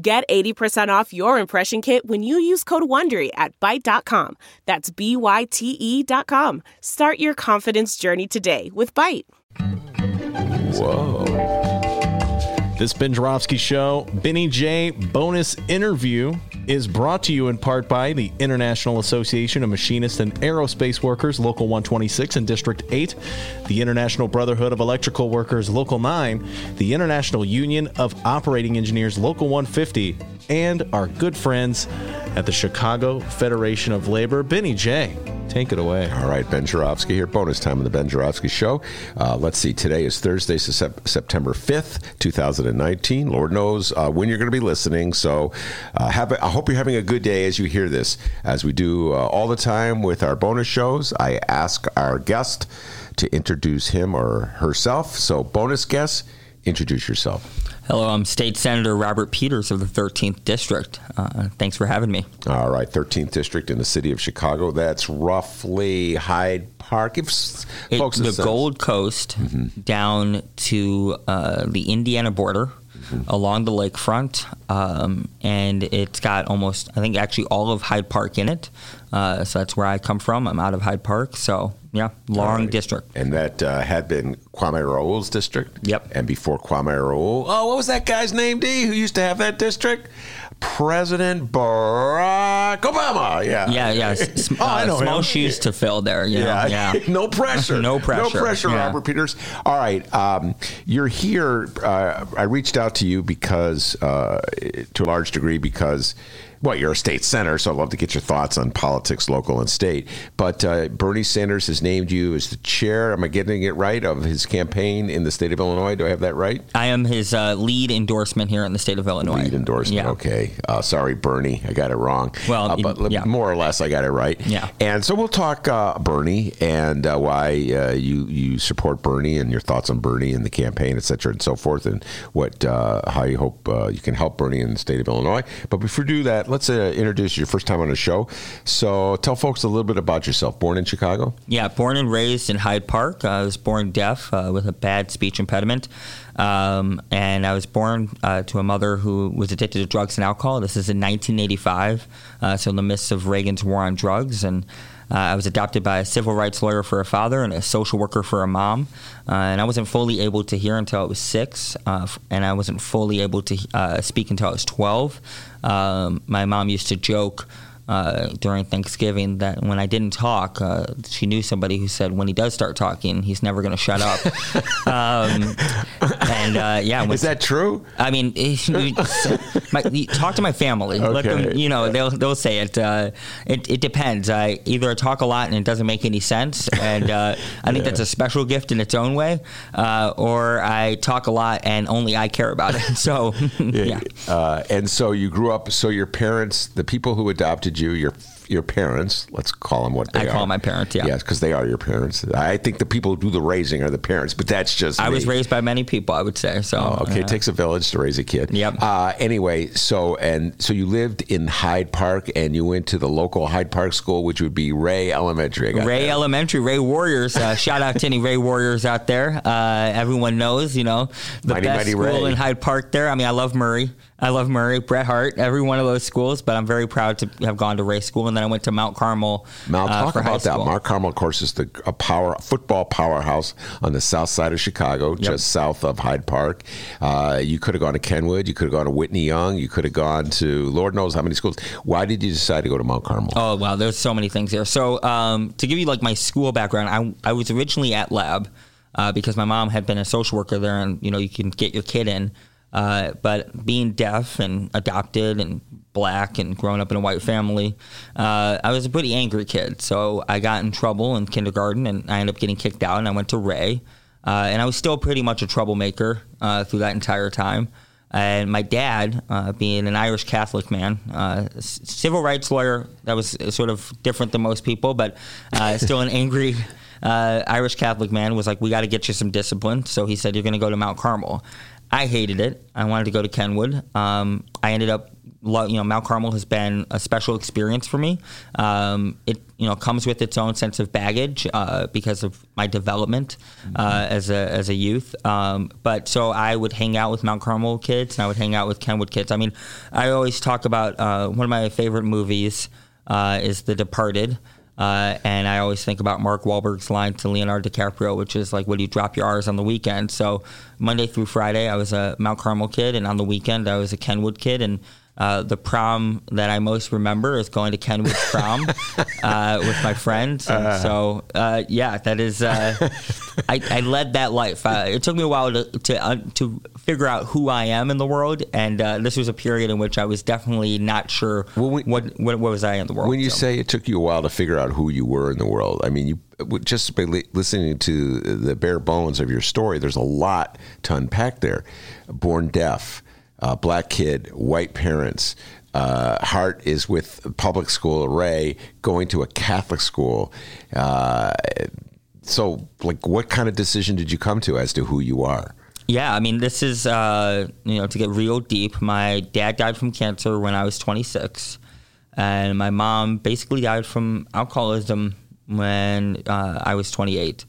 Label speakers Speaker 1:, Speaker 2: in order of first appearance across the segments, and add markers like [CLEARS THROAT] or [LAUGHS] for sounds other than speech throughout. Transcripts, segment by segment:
Speaker 1: Get 80% off your impression kit when you use code WONDERY at Byte.com. That's B-Y-T-E dot com. Start your confidence journey today with Byte.
Speaker 2: Whoa. This Ben Joravsky Show, Benny J bonus interview is brought to you in part by the International Association of Machinists and Aerospace Workers, Local 126 and District 8, the International Brotherhood of Electrical Workers, Local 9, the International Union of Operating Engineers, Local 150, and our good friends at the Chicago Federation of Labor. Benny J, take it away.
Speaker 3: All right, Ben Joravsky here. Bonus time on the Ben Joravsky Show. Uh, let's see. Today is Thursday, Sep- September fifth, two thousand and nineteen. Lord knows uh, when you're going to be listening. So, uh, have a, I hope you're having a good day as you hear this. As we do uh, all the time with our bonus shows, I ask our guest to introduce him or herself. So, bonus guest, introduce yourself.
Speaker 4: Hello, I'm State Senator Robert Peters of the 13th District. Uh, thanks for having me.
Speaker 3: All right, 13th District in the city of Chicago. That's roughly Hyde Park. If
Speaker 4: It-
Speaker 3: folks,
Speaker 4: the Gold Coast down to uh, the Indiana border. Along the lakefront, um, and it's got almost, I think, actually all of Hyde Park in it. Uh, so that's where I come from. I'm out of Hyde Park. So, yeah, long
Speaker 3: right.
Speaker 4: district.
Speaker 3: And that uh, had been Kwame Raoul's district.
Speaker 4: Yep.
Speaker 3: And before Kwame Raoul, oh, what was that guy's name, D, who used to have that district? President Barack Obama. Yeah.
Speaker 4: Yeah, yeah. s- [LAUGHS]
Speaker 3: Oh, I
Speaker 4: uh,
Speaker 3: know
Speaker 4: small
Speaker 3: him.
Speaker 4: shoes to fill there. Know?
Speaker 3: Yeah.
Speaker 4: yeah. [LAUGHS] [LAUGHS]
Speaker 3: no pressure.
Speaker 4: No pressure.
Speaker 3: No
Speaker 4: pressure.
Speaker 3: pressure,
Speaker 4: Yeah.
Speaker 3: Robert Peters. All right. Um, you're here. Uh, I reached out to you because, uh, to a large degree, because. Well, you're a state senator, so I'd love to get your thoughts on politics, local and state. But uh, Bernie Sanders has named you as the chair. Am I getting it right of his campaign in the state of Illinois? Do I have that right?
Speaker 4: I am his uh, lead endorsement here in the state of Illinois.
Speaker 3: Lead endorsement.
Speaker 4: Yeah.
Speaker 3: Okay. Uh, sorry, Bernie. I got it wrong.
Speaker 4: Well,
Speaker 3: Uh, but
Speaker 4: yeah.
Speaker 3: more or less, I got it right.
Speaker 4: Yeah.
Speaker 3: And so we'll talk uh, Bernie and uh, why uh, you you support Bernie and your thoughts on Bernie and the campaign, et cetera, and so forth, and what uh, how you hope uh, you can help Bernie in the state of Illinois. But before we do that, let's uh, introduce your first time on the show. So tell folks a little bit about yourself. Born in Chicago.
Speaker 4: Yeah, born and raised in Hyde Park. I was born deaf uh, with a bad speech impediment. Um, and I was born uh, to a mother who was addicted to drugs and alcohol. This is in 1985, uh, so in the midst of Reagan's war on drugs. And uh, I was adopted by a civil rights lawyer for a father and a social worker for a mom. Uh, and I wasn't fully able to hear until I was six, uh, and I wasn't fully able to uh, speak until I was 12. Um, my mom used to joke uh, during Thanksgiving that when I didn't talk, uh, she knew somebody who said when he does start talking, he's never going to shut up. [LAUGHS] um, and uh, yeah, when-
Speaker 3: Is that true?
Speaker 4: I mean, my, talk to my family. Let them,
Speaker 3: Okay.
Speaker 4: you know, they'll they'll say it. Uh, it. It depends. I either I talk a lot and it doesn't make any sense, and uh, I think that's a special gift in its own way, uh, or I talk a lot and only I care about it. [LAUGHS] So yeah.
Speaker 3: Uh, and so you grew up. So your parents, the people who adopted you, your your parents, let's call them what they
Speaker 4: I
Speaker 3: are.
Speaker 4: I call my parents, yeah.
Speaker 3: Yes, because they are your parents. I think the people who do the raising are the parents, but that's just.
Speaker 4: I
Speaker 3: me.
Speaker 4: was raised by many people, I would say. So
Speaker 3: Oh, okay,
Speaker 4: uh,
Speaker 3: it takes a village to raise a kid.
Speaker 4: Yep.
Speaker 3: Uh, anyway, so and so you lived in Hyde Park, and you went to the local Hyde Park school, which would be Ray Elementary.
Speaker 4: Ray
Speaker 3: that.
Speaker 4: Elementary, Ray Warriors. Uh, [LAUGHS] shout out to any Ray Warriors out there. Uh, everyone knows, you know, the
Speaker 3: Mighty,
Speaker 4: best
Speaker 3: mighty
Speaker 4: school
Speaker 3: Ray.
Speaker 4: in Hyde Park. There. I mean, I love Murray. I love Murray, Bret Harte, every one of those schools. But I'm very proud to have gone to Ray School, and then I went to Mount Carmel.
Speaker 3: Mal,
Speaker 4: uh,
Speaker 3: talk about that. Mark Carmel, of course, is the a power football powerhouse on the south side of Chicago, just south of Hyde Park. Uh, you could have gone to Kenwood. You could have gone to Whitney Young. You could have gone to Lord knows how many schools. Why did you decide to go to Mount Carmel?
Speaker 4: Oh wow, there's so many things here. So um, to give you like my school background, I, I was originally at Lab uh, because my mom had been a social worker there, and you know you can get your kid in. Uh, but being deaf and adopted and black and growing up in a white family, uh, I was a pretty angry kid. So I got in trouble in kindergarten, and I ended up getting kicked out. And I went to Ray, uh, and I was still pretty much a troublemaker uh, through that entire time. And my dad, uh, being an Irish Catholic man, uh, civil rights lawyer, that was sort of different than most people, but uh, [LAUGHS] still an angry uh, Irish Catholic man, was like, "We got to get you some discipline." So he said, "You're going to go to Mount Carmel." I hated it. I wanted to go to Kenwood. Um, I ended up you know, Mount Carmel has been a special experience for me. Um, it you know comes with its own sense of baggage uh, because of my development uh, mm-hmm. as a as a youth. Um, but so I would hang out with Mount Carmel kids, and I would hang out with Kenwood kids. I mean, I always talk about uh, one of my favorite movies uh, is The Departed. Uh, and I always think about Mark Wahlberg's line to Leonardo DiCaprio, which is like, "Would you drop your R's on the weekend?" So Monday through Friday, I was a Mount Carmel kid, and on the weekend, I was a Kenwood kid, and uh, the prom that I most remember is going to Kenwood's prom [LAUGHS] uh, with my friends. And uh, so, uh, yeah, that is. Uh, I, I, led that life. it took me a while to to, to, figure out who I am in the world, and this was a period in which I was definitely not sure well, when, what, what, what was I in the world.
Speaker 3: When you so. say it took you a while to figure out who you were in the world, I mean you just by listening to the bare bones of your story, there's a lot to unpack there. Born deaf uh, black kid, white parents. Uh, Hart is with public school Ray, going to a Catholic school. Uh, so, like, what kind of decision did you come to as to who you are?
Speaker 4: Yeah, I mean, this is, uh, you know, to get real deep, my dad died from cancer when I was 26, and my mom basically died from alcoholism when uh, I was 28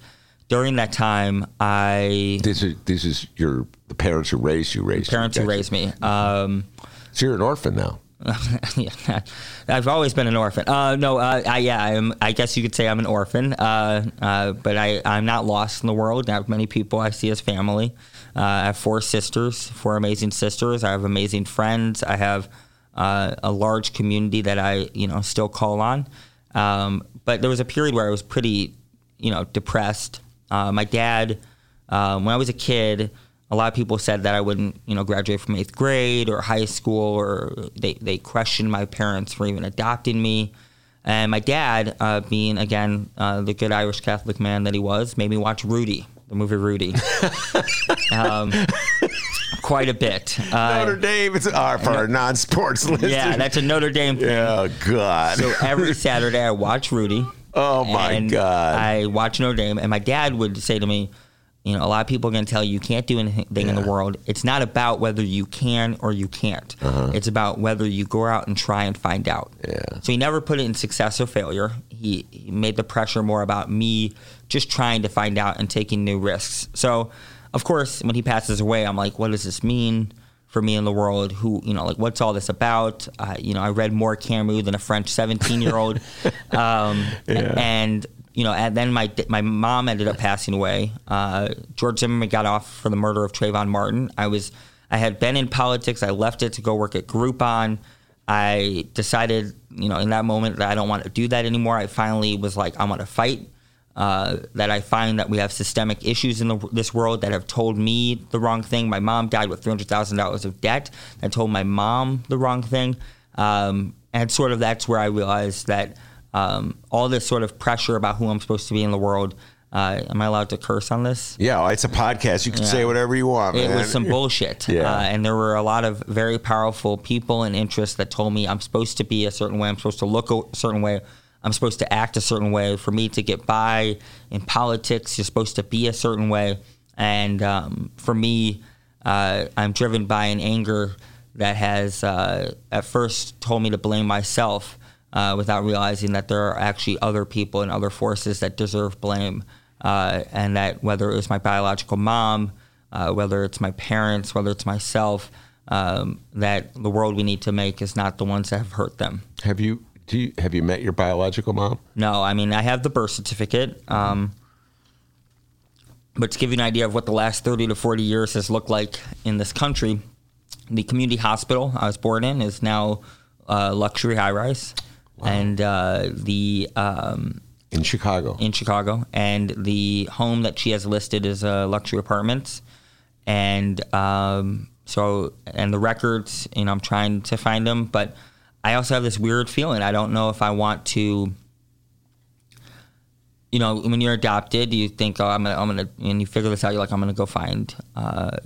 Speaker 4: during that time, I
Speaker 3: this is this is your the parents who raised you raised
Speaker 4: parents
Speaker 3: you,
Speaker 4: who raised me. Um,
Speaker 3: so you're an orphan now. [LAUGHS]
Speaker 4: yeah, I've always been an orphan. Uh, no, uh, I, yeah, I'm, I guess you could say I'm an orphan, uh, uh but I, I'm not lost in the world. I have many people I see as family. Uh, I have four sisters, four amazing sisters. I have amazing friends. I have uh, a large community that I, you know, still call on. Um, but there was a period where I was pretty, you know, depressed uh, my dad, um, when I was a kid, a lot of people said that I wouldn't, you know, graduate from eighth grade or high school, or they, they questioned my parents for even adopting me. And my dad, uh, being again uh, the good Irish Catholic man that he was, made me watch Rudy, the movie Rudy, [LAUGHS] um, quite a bit.
Speaker 3: Uh, Notre Dame, it's our for our non-sports list.
Speaker 4: Yeah, that's a Notre Dame thing.
Speaker 3: Oh God!
Speaker 4: So every [LAUGHS] Saturday I watch Rudy.
Speaker 3: Oh my god!
Speaker 4: I watch Notre Dame, and my dad would say to me, "You know, a lot of people are going to tell you you can't do anything yeah. in the world. It's not about whether you can or you can't. Uh-huh. It's about whether you go out and try and find out."
Speaker 3: Yeah.
Speaker 4: So he never put it in success or failure. He, he made the pressure more about me just trying to find out and taking new risks. So, of course, when he passes away, I'm like, "What does this mean?" For me in the world who you know like what's all this about? Uh, you know i read more camus than a french 17 year old [LAUGHS] um, yeah. and you know and then my my mom ended up passing away. Uh, george zimmerman got off for the murder of trayvon martin. I was i had been in politics. I left it to go work at groupon. I decided you know in that moment that i don't want to do that anymore. I finally was like i want to fight uh, that I find that we have systemic issues in the, this world that have told me the wrong thing. My mom died with three hundred thousand dollars of debt. That told my mom the wrong thing, um, and sort of that's where I realized that um, all this sort of pressure about who I'm supposed to be in the world. Uh, am I allowed to curse on this?
Speaker 3: Yeah, it's a podcast. You can yeah. say whatever you want.
Speaker 4: Man. It was some [LAUGHS] bullshit. yeah. Uh, and there were a lot of very powerful people and interests that told me I'm supposed to be a certain way. I'm supposed to look a certain way. I'm supposed to act a certain way. For me to get by in politics, you're supposed to be a certain way. And um, for me, uh, I'm driven by an anger that has uh, at first told me to blame myself uh, without realizing that there are actually other people and other forces that deserve blame. Uh, and that whether it was my biological mom, uh, whether it's my parents, whether it's myself, um, that the world we need to make is not the ones that have hurt them.
Speaker 3: Have you do you have you met your biological mom?
Speaker 4: No, I mean I have the birth certificate. Um, but to give you an idea of what the last 30 to 40 years has looked like in this country, the community hospital I was born in is now uh, luxury high rise, wow. and uh, the um,
Speaker 3: in Chicago,
Speaker 4: in Chicago, and the home that she has listed is uh, luxury apartments, and um, so and the records, you know, I'm trying to find them, but I also have this weird feeling. I don't know if I want to you know, when you're adopted, you think, oh, I'm gonna, I'm gonna, and you figure this out. You're like, I'm gonna go find. Uh,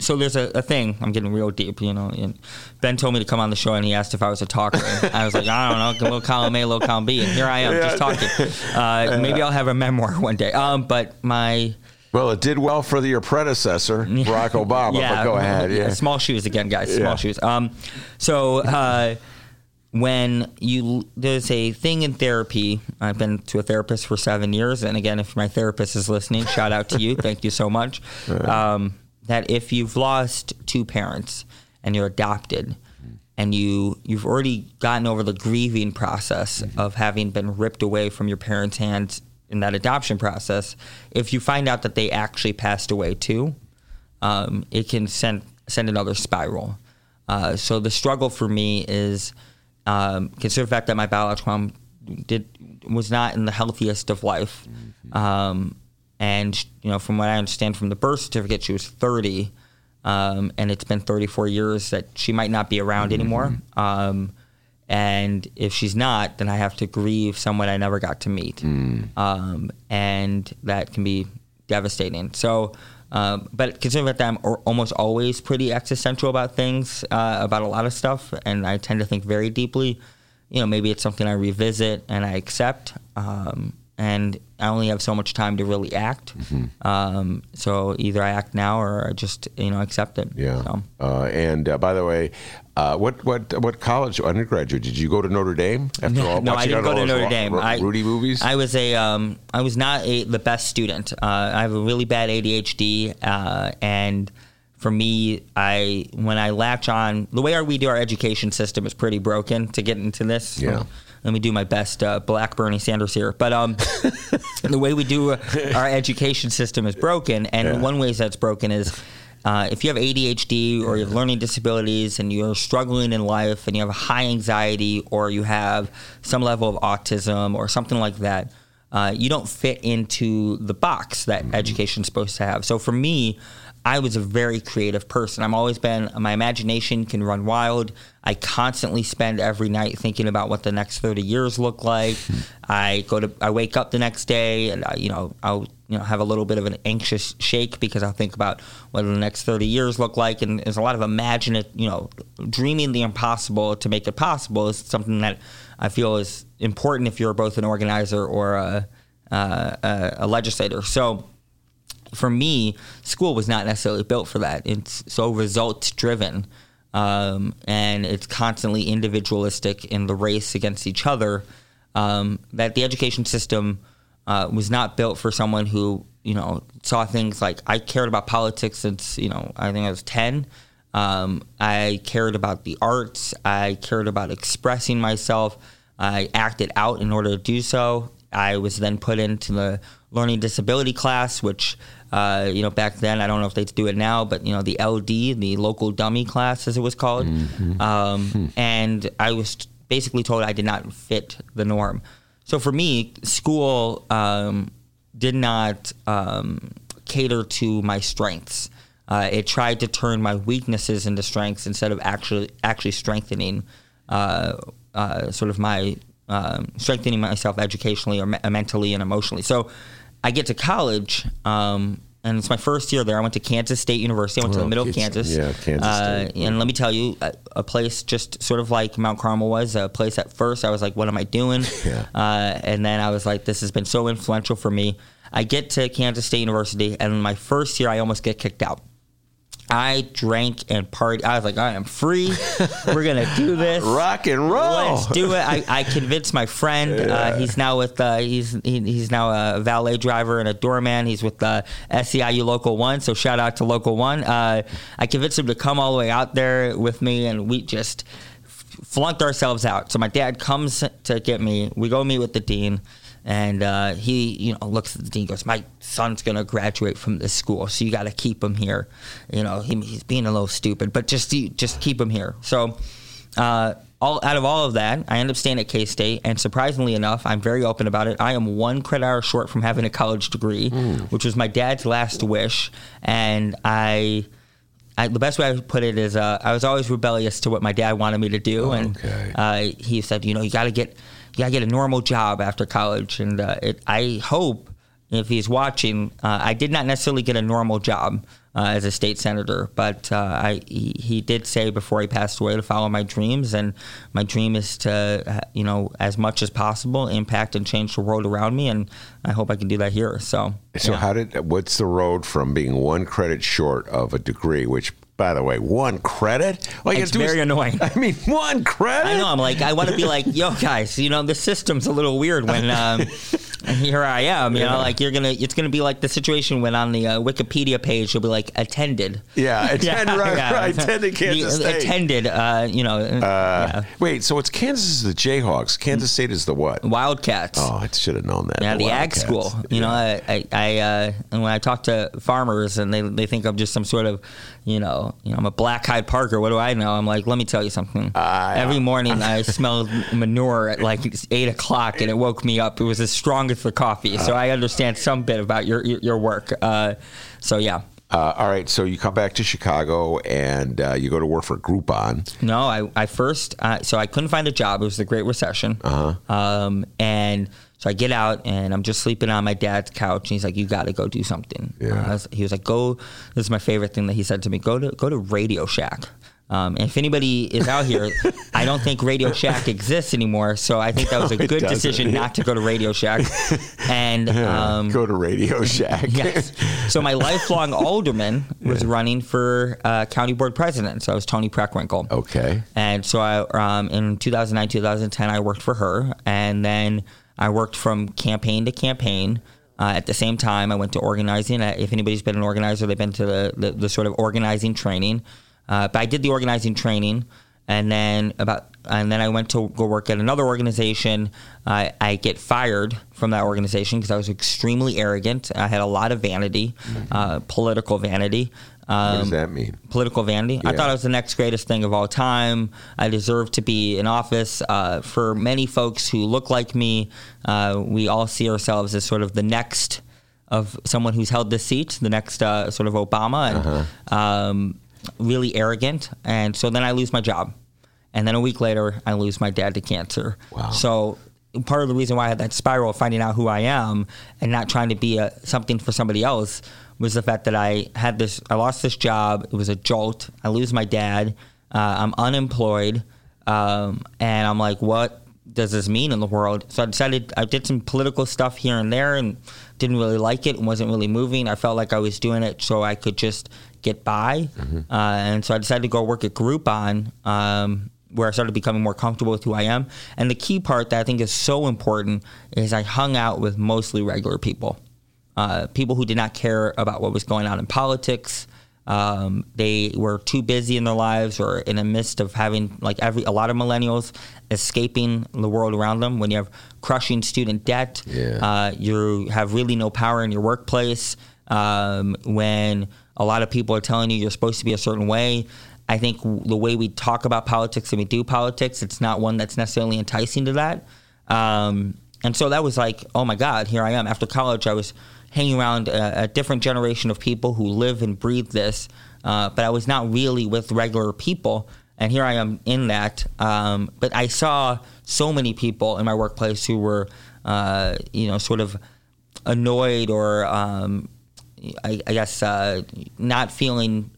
Speaker 4: so there's a, a, thing. I'm getting real deep, you know. And Ben told me to come on the show, and he asked if I was a talker. I was like, I don't know, little column A, little column B, and here I am, yeah. just talking. Uh, maybe I'll have a memoir [LAUGHS] one day. Um, but my
Speaker 3: well, it did well for the, your predecessor, [LAUGHS] Barack Obama. yeah, but go ahead. Yeah.
Speaker 4: Small shoes again, guys. Small yeah. shoes. Um, so uh, when you there's a thing in therapy. I've been to a therapist for seven years, and again, if my therapist is listening, shout out to you. [LAUGHS] Thank you so much. Um, that if you've lost two parents and you're adopted, and you you've already gotten over the grieving process mm-hmm. of having been ripped away from your parents' hands in that adoption process, if you find out that they actually passed away too, um, it can send send another spiral. Uh, so the struggle for me is um, consider the fact that my biological mom did was not in the healthiest of life, mm-hmm. um, and you know, from what I understand from the birth certificate, she was 30, um, and it's been 34 years that she might not be around mm-hmm. anymore. Um, and if she's not, then I have to grieve someone I never got to meet, mm. Um, and that can be devastating. So. Um, but considering that I'm almost always pretty existential about things, uh, about a lot of stuff, and I tend to think very deeply, you know, maybe it's something I revisit and I accept. Um, and I only have so much time to really act. Mm-hmm. Um, so either I act now or I just you know accept it.
Speaker 3: Yeah.
Speaker 4: So.
Speaker 3: Uh, and uh, by the way, uh, what what what college undergraduate did you go to Notre Dame?
Speaker 4: After all, no I didn't go to Notre Dame.
Speaker 3: I, Rudy movies.
Speaker 4: I was a um, I was not a, the best student. Uh, I have a really bad ADHD uh, and for me, I when I latch on the way our, we do our education system is pretty broken. To get into this,
Speaker 3: yeah
Speaker 4: let me do my best uh, black Bernie Sanders here. But um, [LAUGHS] the way we do our education system is broken, and yeah. one way that's broken is. Uh, if you have ADHD or you have learning disabilities and you're struggling in life and you have high anxiety or you have some level of autism or something like that, uh, you don't fit into the box that mm-hmm. education's supposed to have. So for me, I was a very creative person. I've always been, my imagination can run wild. I constantly spend every night thinking about what the next 30 years look like. [LAUGHS] I go to, I wake up the next day and I, you know, I'll, you know, have a little bit of an anxious shake because I'll think about what the next 30 years look like. And there's a lot of imaginative, you know, dreaming the impossible to make it possible is something that I feel is important if you're both an organizer or a, a, a legislator. So, for me, school was not necessarily built for that. It's so results driven, um, and it's constantly individualistic in the race against each other. Um, that the education system uh, was not built for someone who you know saw things like I cared about politics since you know I think I was ten. Um, I cared about the arts. I cared about expressing myself. I acted out in order to do so. I was then put into the learning disability class, which uh, you know, back then, I don't know if they do it now, but you know, the LD, the local dummy class, as it was called, mm-hmm. um, hmm. and I was basically told I did not fit the norm. So for me, school um, did not um, cater to my strengths. Uh, it tried to turn my weaknesses into strengths instead of actually actually strengthening uh, uh sort of my um, strengthening myself educationally or me- mentally and emotionally. So I get to college, um, and it's my first year there. I went to Kansas State University. I went to the middle of Kansas.
Speaker 3: Yeah, Kansas uh,
Speaker 4: State. and let me tell you, a, a, place just sort of like Mount Carmel was, a place at first I was like, what am I doing? [LAUGHS]
Speaker 3: Yeah.
Speaker 4: Uh, and then I was like, this has been so influential for me. I get to Kansas State University, and my first year, I almost get kicked out. I drank and party. I was like, I am free. We're gonna do [LAUGHS] this.
Speaker 3: Rock and roll.
Speaker 4: Let's do it. I, I convinced my friend. Uh, yeah. Uh, he's now with. Uh, he's he, he's now a valet driver and a doorman. He's with uh, SEIU Local One. So shout out to Local One. Uh, I convinced him to come all the way out there with me, and we just flunked ourselves out. So my dad comes to get me. We go meet with the dean. And uh, he, you know, looks at the dean, goes, "My son's gonna graduate from this school, so you got to keep him here." You know, he, he's being a little stupid, but just just keep him here. So, uh, all out of all of that, I end up staying at K State, and surprisingly enough, I'm very open about it. I am one credit hour short from having a college degree, mm. which was my dad's last wish, and I. I, the best way I would put it is uh, I was always rebellious to what my dad wanted me to do, and
Speaker 3: okay.
Speaker 4: uh, he said, you know, you got to get "Yeah, I get a normal job after college." And uh, it, I hope if he's watching, uh, I did not necessarily get a normal job uh, as a state senator, but uh, I he, he, did say before he passed away to follow my dreams, and my dream is to you know as much as possible impact and change the world around me, and I hope I can do that here. So,
Speaker 3: so
Speaker 4: yeah.
Speaker 3: how did what's the road from being one credit short of a degree, which by the way, one credit.
Speaker 4: Like it's very is, annoying. [LAUGHS]
Speaker 3: I mean, one credit.
Speaker 4: I know. I'm like, I want to be like, yo, guys. You know, the system's a little weird when um, [LAUGHS] here I am. You yeah. know, like you're gonna. It's gonna be like the situation when on the uh, Wikipedia page you'll be like attended.
Speaker 3: Yeah, [LAUGHS] attended. yeah, right, yeah. right. Attended Kansas the, State.
Speaker 4: Attended. Uh, you know. Uh,
Speaker 3: yeah. Wait. So it's Kansas is the Jayhawks. Kansas State is the what?
Speaker 4: Wildcats.
Speaker 3: Oh, I should have known that.
Speaker 4: Yeah, the, the ag school. You know, I, I, I uh, and when I talk to farmers and they they think I'm just some sort of you know, you know, I'm a black Hyde Parker. What do I know? I'm like, let me tell you something. Uh, Every morning [LAUGHS] I smelled manure at like eight o'clock, and it woke me up. It was as strong as the coffee. So I understand some bit about your your, your work. Uh, so yeah.
Speaker 3: Uh, all right, so you come back to Chicago and uh, you go to work for Groupon.
Speaker 4: No, I, I first, uh, so I couldn't find a job. It was the Great Recession. Uh-huh. Um, and so I get out and I'm just sleeping on my dad's couch, and he's like, "You got to go do something."
Speaker 3: Yeah.
Speaker 4: Uh, he was like, "Go." This is my favorite thing that he said to me. Go to go to Radio Shack. Um, and if anybody is out here, [LAUGHS] I don't think Radio Shack exists anymore. So I think that was a [LAUGHS] good decision not to go to Radio Shack [LAUGHS] and um,
Speaker 3: go to Radio Shack.
Speaker 4: yes. So my lifelong alderman was yeah. running for uh, county board president. So I was Toni Preckwinkle.
Speaker 3: Okay.
Speaker 4: And so I, um, in 2009, 2010, I worked for her, and then I worked from campaign to campaign. Uh, at the same time, I went to organizing. Uh, if anybody's been an organizer, they've been to the, the, the sort of organizing training. Uh, but I did the organizing training, and then about and then I went to go work at another organization. I get fired from that organization because I was extremely arrogant. I had a lot of vanity, mm-hmm. political vanity.
Speaker 3: Um, what does um, that mean?
Speaker 4: Political vanity. Yeah. I thought it was the next greatest thing of all time. I deserved to be in office. Uh, for many folks who look like me, uh, we all see ourselves as sort of the next of someone who's held this seat, the next uh, sort of Obama, and uh-huh. um, really arrogant. And so then I lose my job. And then a week later, I lose my dad to cancer.
Speaker 3: Wow.
Speaker 4: So part of the reason why I had that spiral of finding out who I am and not trying to be a, something for somebody else was the fact that I had this, I lost this job. It was a jolt. I lose my dad. Uh, I'm unemployed. Um, and I'm like, what does this mean in the world? So I decided, I did some political stuff here and there and didn't really like it and wasn't really moving. I felt like I was doing it so I could just get by. Mm-hmm. Uh, and so I decided to go work at Groupon. Um, where I started becoming more comfortable with who I am. And the key part that I think is so important is I hung out with mostly regular people uh, people who did not care about what was going on in politics. Um, they were too busy in their lives or in the midst of having like every a lot of millennials escaping the world around them when you have crushing student debt
Speaker 3: yeah.
Speaker 4: uh, you have really no power in your workplace um, when a lot of people are telling you you're supposed to be a certain way i think the way we talk about politics and we do politics it's not one that's necessarily enticing to that um, and so that was like oh my god here i am after college i was hanging around a, a, different generation of people who live and breathe this, uh, but I was not really with regular people. And here I am in that. Um, but I saw so many people in my workplace who were, uh, you know, sort of annoyed or, um, I, I, guess, uh, not feeling.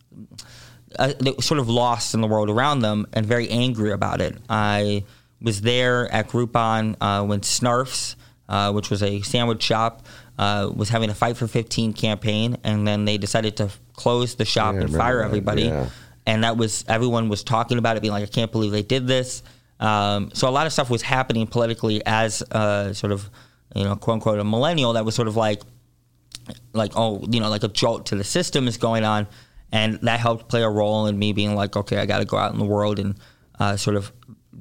Speaker 4: Uh, sort of lost in the world around them and very angry about it. I was there at Groupon uh, when Snarfs, uh, which was a sandwich shop, uh, was having a Fight for 15 campaign, and then they decided to close the shop yeah, and fire everybody. Yeah. And that was everyone was talking about it, being like, "I can't believe they did this." Um, so a lot of stuff was happening politically as uh, sort of, you know, quote unquote, a millennial that was sort of like, like oh, you know, like a jolt to the system is going on, and that helped play a role in me being like, okay, I got to go out in the world and uh, sort of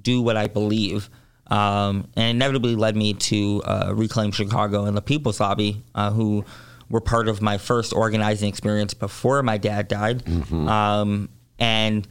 Speaker 4: do what I believe. Um, and inevitably led me to uh, Reclaim Chicago and the People's Lobby, uh, who were part of my first organizing experience before my dad died. Mm-hmm. Um, and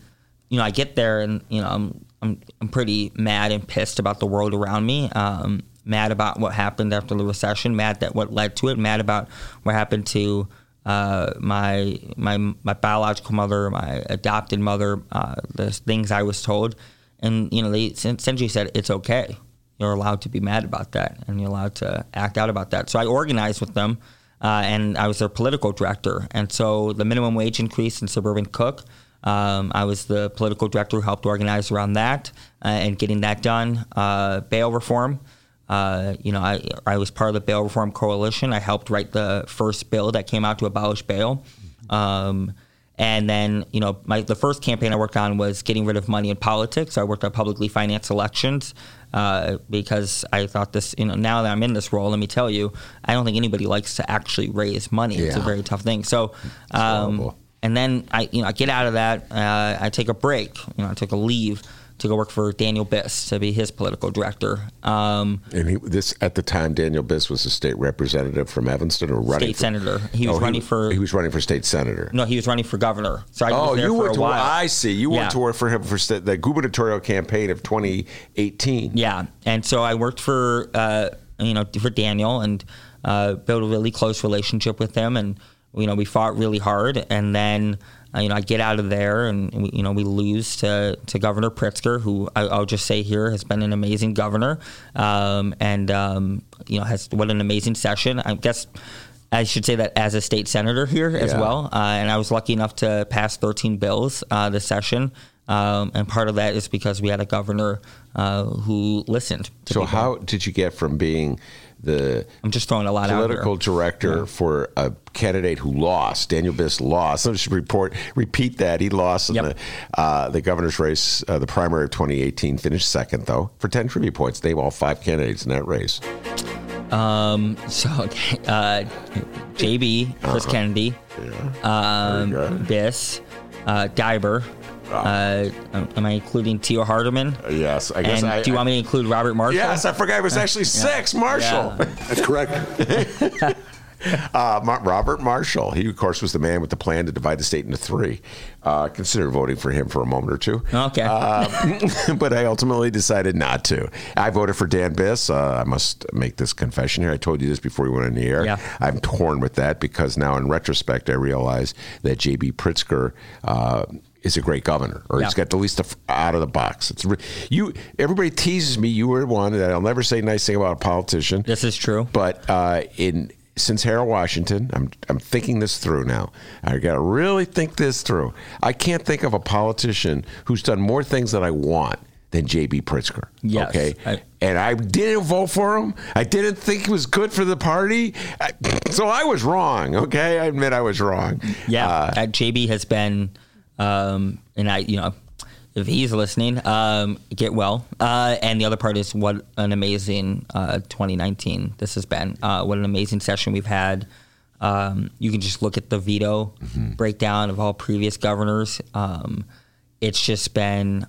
Speaker 4: you know, I get there and you know, I'm, I'm I'm pretty mad and pissed about the world around me. Um, mad about what happened after the recession. Mad that what led to it. Mad about what happened to uh, my my my biological mother, my adopted mother, uh, the things I was told and you know they essentially said it's okay. you're allowed to be mad about that and you're allowed to act out about that. So I organized with them, uh, and I was their political director. And so the minimum wage increase in suburban Cook. Um, I was the political director who helped organize around that uh, and getting that done. Uh, bail reform. Uh, you know, I, I was part of the bail reform coalition. I helped write the first bill that came out to abolish bail. Um, and then, you know, my, the first campaign I worked on was getting rid of money in politics. So I worked on publicly financed elections uh, because I thought this, you know, now that I'm in this role, let me tell you, I don't think anybody likes to actually raise money. It's a very tough thing. So, um, and then I, you know, I get out of that. Uh, I take a break. You know, I took a leave to go work for Daniel Biss to be his political director. Um,
Speaker 3: And he, this at the time, Daniel Biss was a state representative from Evanston, or running
Speaker 4: State
Speaker 3: for,
Speaker 4: senator. He was
Speaker 3: Oh,
Speaker 4: running for-
Speaker 3: He was running for state senator.
Speaker 4: no, he was running for governor. So I
Speaker 3: Oh,
Speaker 4: was there
Speaker 3: you
Speaker 4: for
Speaker 3: went
Speaker 4: a
Speaker 3: to
Speaker 4: while.
Speaker 3: I see. You
Speaker 4: Yeah.
Speaker 3: went to work for him for sta- the gubernatorial campaign of 2018.
Speaker 4: Yeah, and so I worked for uh, you know for Daniel and uh, built a really close relationship with him, and you know we fought really hard, and then uh, you know I get out of there, and we, you know we lose to, to Governor Pritzker, who I, I'll just say here has been an amazing governor, um, and um, you know has what an amazing session. I guess. I should say that as a state senator here as
Speaker 3: Yeah.
Speaker 4: well, uh, and I was lucky enough to pass 13 bills uh, this session, um, and part of that is because we had a governor uh, who listened.
Speaker 3: So
Speaker 4: people.
Speaker 3: how did you get from being the
Speaker 4: I'm just throwing a lot out
Speaker 3: political director for a candidate who lost. Daniel Biss lost. Let's just report, repeat that he lost in
Speaker 4: Yep.
Speaker 3: the uh, the governor's race, uh, the primary of 2018. Finished second though for 10 trivia points. Name all five candidates in that race.
Speaker 4: Um, so [LAUGHS] uh, JB, Chris Kennedy, um, Biss, uh, Daiber. Uh, am I including Tio Hardiman?
Speaker 3: Yes, I guess.
Speaker 4: And
Speaker 3: I,
Speaker 4: do you want me to include Robert Marshall?
Speaker 3: Yes, I forgot it was actually six. Marshall.
Speaker 4: Yeah. [LAUGHS]
Speaker 3: That's correct. [LAUGHS] uh, Mar- Robert Marshall. He, of course, was the man with the plan to divide the state into three. Uh, considered voting for him for a moment or two.
Speaker 4: Okay.
Speaker 3: Uh, [LAUGHS] but I ultimately decided not to. I voted for Dan Biss. Uh, I must make this confession here. I told you this before we went on the air.
Speaker 4: Yeah.
Speaker 3: I'm torn with that because now, in retrospect, I realize that J.B. Pritzker. Is a great governor, or he's got the least of, out of the box. It's you. Everybody teases me. You were one that I'll never say a nice thing about a politician.
Speaker 4: This is true.
Speaker 3: But uh, in since Harold Washington, I'm I'm thinking this through now. I got to really think this through. I can't think of a politician who's done more things that I want than J.B. Pritzker.
Speaker 4: Yes,
Speaker 3: Okay.
Speaker 4: I-
Speaker 3: and I didn't vote for him. I didn't think he was good for the party. I, so I was wrong. Okay. I admit I was wrong.
Speaker 4: Yeah,
Speaker 3: Uh,
Speaker 4: uh, JB has been, um, and I, you know, if he's listening, um, get well. Uh, and the other part is what an amazing uh, 2019 this has been. Uh, what an amazing session we've had. Um, you can just look at the veto breakdown of all previous governors. Um, it's just been.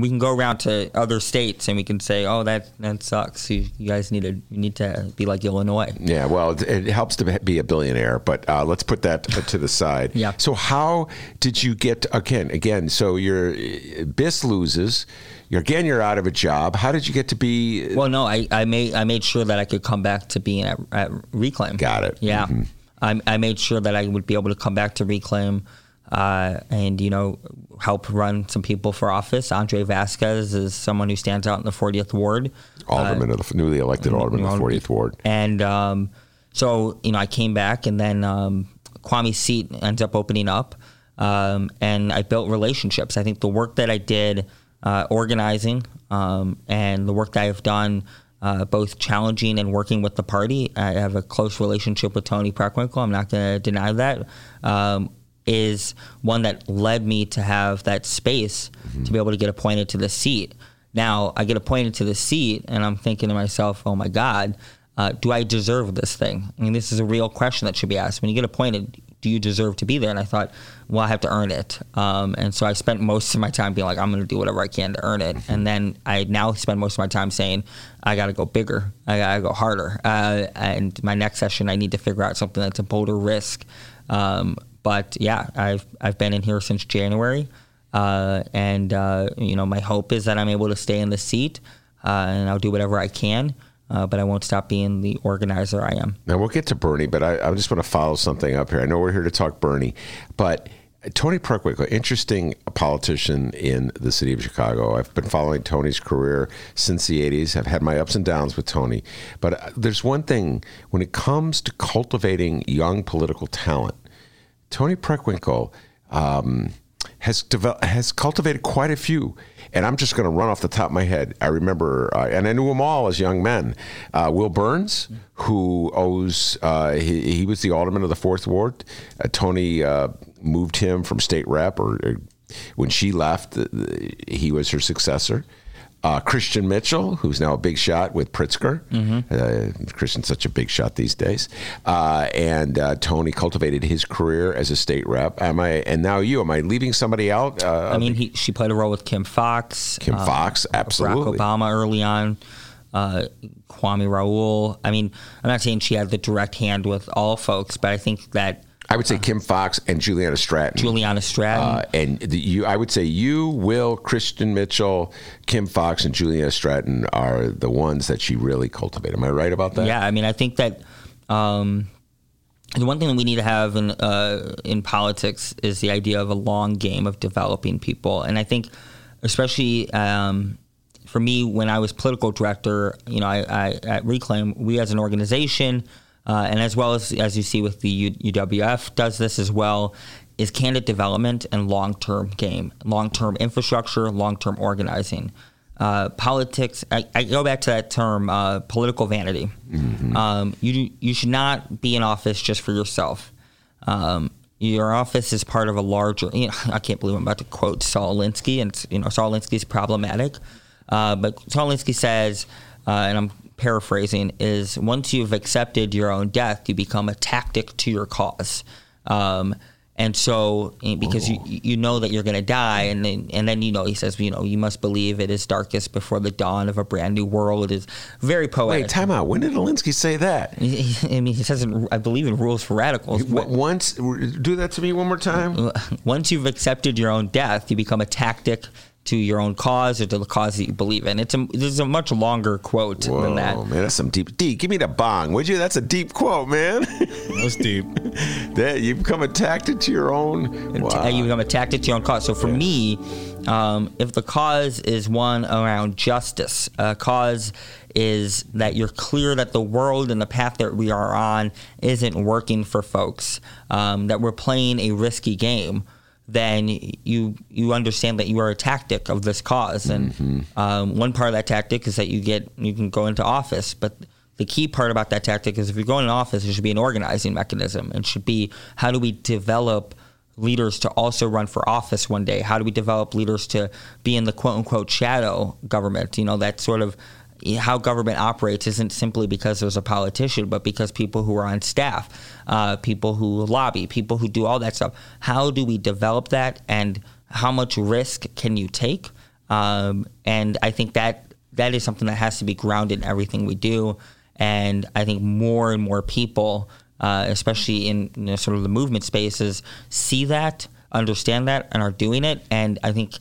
Speaker 4: We can go around to other states and we can say, "Oh, that that sucks. You, you guys need to you need to be like Illinois."
Speaker 3: Yeah, well, it, it helps to be a billionaire, but uh, let's put that [LAUGHS] to the side.
Speaker 4: Yeah.
Speaker 3: So, how did you get again? Again, so your Biss loses. You're, again, you're out of a job. How did you get to be?
Speaker 4: Well, no, I, I made I made sure that I could come back to being at, at Reclaim.
Speaker 3: Got it.
Speaker 4: Yeah, I, I made sure that I would be able to come back to Reclaim, uh, and you know help run some people for office. Andre Vasquez is someone who stands out in the 40th ward.
Speaker 3: alderman of the newly elected alderman of the 40th ward.
Speaker 4: And um, so, you know, I came back, and then um, Kwame's seat ends up opening up, um, and I built relationships. I think the work that I did uh, organizing um, and the work that I've done. Uh, both challenging and working with the party. I have a close relationship with Toni Preckwinkle. I'm not going to deny that. Um, is one that led me to have that space to be able to get appointed to the seat. Now I get appointed to the seat, and I'm thinking to myself, "Oh my God, uh, do I deserve this thing?" I mean, this is a real question that should be asked. When you get appointed, do you deserve to be there? And I thought, well, I have to earn it. Um, and so I spent most of my time being like, I'm going to do whatever I can to earn it. And then I now spend most of my time saying, I got to go bigger. I got to go harder. Uh, and my next session, I need to figure out something that's a bolder risk. Um, but yeah, I've I've been in here since January, uh, and uh, you know my hope is that I'm able to stay in the seat, uh, and I'll do whatever I can. Uh, but I won't stop being the organizer I am.
Speaker 3: Now we'll get to Bernie, but I, I just want to follow something up here. I know we're here to talk Bernie, but Toni Preckwinkle, interesting politician in the city of Chicago. I've been following Toni's career since the 80s. I've had my ups and downs with Toni. But uh, there's one thing when it comes to cultivating young political talent, Toni Preckwinkle um, has, developed, has cultivated quite a few. And I'm just going to run off the top of my head. I remember, uh, and I knew them all as young men. Uh, Will Burns, who owes, uh, he, he, was the alderman of the Fourth Ward. Uh, Toni uh, moved him from state rep, or, or when she left, he was her successor. Uh, Christian Mitchell, who's now a big shot with Pritzker. Mm-hmm. Uh, Christian's such a big shot these days. Uh, and uh, Toni cultivated his career as a state rep. Am I? And now you? Am I leaving somebody out?
Speaker 4: Uh, I mean, he, she played a role with Kim Foxx.
Speaker 3: Kim uh, Foxx, absolutely.
Speaker 4: Barack Obama early on. Kwame Raoul. I mean, I'm not saying she had the direct hand with all folks, but I think that
Speaker 3: I would say Kim Foxx and Juliana Stratton.
Speaker 4: Juliana Stratton. Uh,
Speaker 3: and the, you, I would say you, Will, Christian Mitchell, Kim Foxx, and Juliana Stratton are the ones that she really cultivated. Am I right about that?
Speaker 4: Yeah, I mean, I think that um, the one thing that we need to have in uh, in politics is the idea of a long game of developing people, and I think, especially. Um, for me, when I was political director, you know, I, I, at Reclaim, we as an organization uh, and as well as as you see with the U- UWF does this as well, is candidate development and long term game, long term infrastructure, long term organizing. Uh, politics. I, I, go back to that term, uh, political vanity. Mm-hmm. Um, you you should not be in office just for yourself. Um, your office is part of a larger. You know, [LAUGHS] I can't believe I'm about to quote Saul Alinsky, and you know Saul Alinsky is problematic, uh, but Saul Alinsky says, uh, and I'm paraphrasing, is once you've accepted your own death, you become a tactic to your cause. Um, and so, eh, because you you know that you're going to die, and then and then you know he says, you know, you must believe it is darkest before the dawn of a brand new world. It is very poetic.
Speaker 3: Wait, time out. When did Alinsky say that?
Speaker 4: I mean, he says, in, I believe in rules for radicals.
Speaker 3: Once, do that to me one more time. [LAUGHS]
Speaker 4: Once you've accepted your own death, you become a tactic to your own cause or to the cause that you believe in. It's a there's a much longer quote
Speaker 3: Whoa,
Speaker 4: than that.
Speaker 3: man, that's some deep. D, give me the bong, would you? That's a deep quote, man.
Speaker 2: That's deep. [LAUGHS]
Speaker 3: that you become attached to your own.
Speaker 4: Wow. You become attached to your own cause. So for yeah. me, um, if the cause is one around justice, a cause is that you're clear that the world and the path that we are on isn't working for folks, um, that we're playing a risky game then you you understand that you are a tactic of this cause. And mm-hmm. um, one part of that tactic is that you get you can go into office, but the key part about that tactic is if you're going in office, it should be an organizing mechanism. It should be how do we develop leaders to also run for office one day? How do we develop leaders to be in the quote unquote shadow government? You know, that sort of how government operates isn't simply because there's a politician, but because people who are on staff, uh, people who lobby, people who do all that stuff. How do we develop that, and how much risk can you take? Um, and I think that that is something that has to be grounded in everything we do. And I think more and more people, uh, especially in you know, sort of the movement spaces, see that, understand that, and are doing it. And I think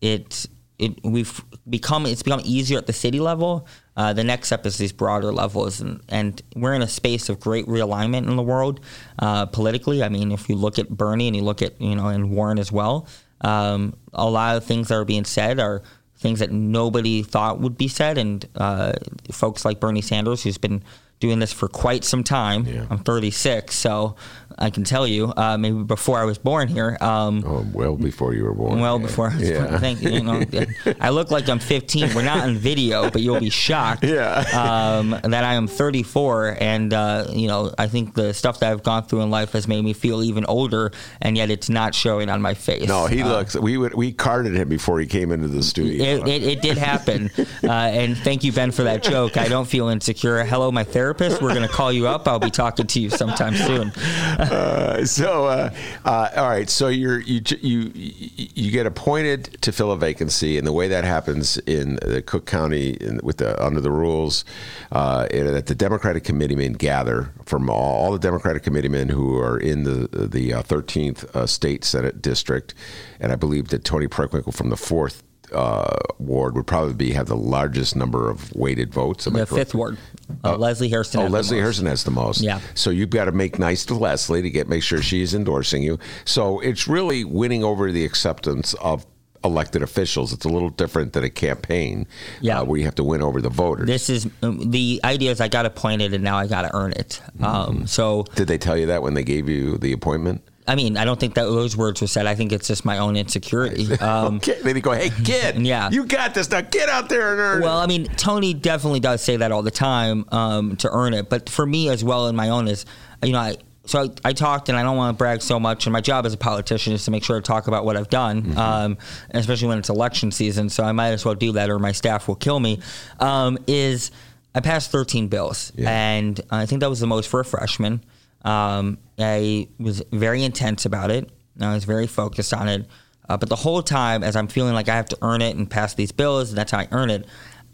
Speaker 4: it's it, we've become it's become easier at the city level. Uh, the next step is these broader levels, and, and we're in a space of great realignment in the world uh, politically. I mean, if you look at Bernie and you look at you know and Warren as well, um, a lot of things that are being said are things that nobody thought would be said, and uh, folks like Bernie Sanders, who's been doing this for quite some time. Yeah. I'm 36, so I can tell you, uh, maybe before I was born here. Um,
Speaker 3: oh, well before you were born.
Speaker 4: Well yeah. before I was yeah. born. Thank you. you know, [LAUGHS] I look like I'm 15. We're not on video, but you'll be shocked
Speaker 3: yeah.
Speaker 4: um, that I am 34. And, uh, you know, I think the stuff that I've gone through in life has made me feel even older, and yet it's not showing on my face.
Speaker 3: No, he uh, looks, we would, we carded him before he came into the studio.
Speaker 4: It, it, it did happen. [LAUGHS] Uh, and thank you, Ben, for that joke. I don't feel insecure. Hello, my therapist. We're going to call you up. I'll be talking to you sometime soon. [LAUGHS]
Speaker 3: Uh, so, uh, uh, all right. So you're you you you get appointed to fill a vacancy, and the way that happens in the Cook County in, with the under the rules, uh, that the Democratic committeemen gather from all, all, the Democratic committeemen who are in the the uh, thirteenth state Senate district, and I believe that Toni Preckwinkle from the fourth uh, ward would probably be have the largest number of weighted votes.
Speaker 4: the fifth ward. Uh, Leslie Hairston.
Speaker 3: Oh, Leslie. Hairston has the most.
Speaker 4: Yeah.
Speaker 3: So you've got to make nice to Leslie to get make sure she's endorsing you. So it's really winning over the acceptance of elected officials. It's a little different than a campaign,
Speaker 4: Yeah.
Speaker 3: uh, where you have to win over the voters.
Speaker 4: This is um, the idea is I got appointed and now I got to earn it.
Speaker 3: Mm-hmm.
Speaker 4: Um, so
Speaker 3: Did they tell you that when they gave you the appointment?
Speaker 4: I mean, I don't think that those words were said. I think it's just my own insecurity. [LAUGHS] Um, [LAUGHS]
Speaker 3: okay. They go, "Hey, kid,
Speaker 4: Yeah.
Speaker 3: you got this. Now get out there and earn."
Speaker 4: Well,
Speaker 3: it.
Speaker 4: I mean, Toni definitely does say that all the time um, to earn it. But for me as well, in my own is, you know, I so I, I talked, and I don't want to brag so much. And my job as a politician is to make sure to talk about what I've done,
Speaker 3: Mm-hmm.
Speaker 4: um, especially when it's election season. So I might as well do that, or my staff will kill me. Um, is I passed 13 bills,
Speaker 3: Yeah.
Speaker 4: and I think that was the most for a freshman. Um, I was very intense about it. I was very focused on it. Uh, but the whole time, as I'm feeling like I have to earn it and pass these bills, and that's how I earn it,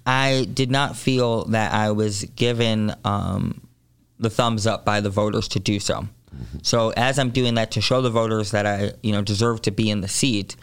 Speaker 4: I did not feel that I was given um, the thumbs up by the voters to do so. So as I'm doing that to show the voters that I, you know, deserve to be in the seat,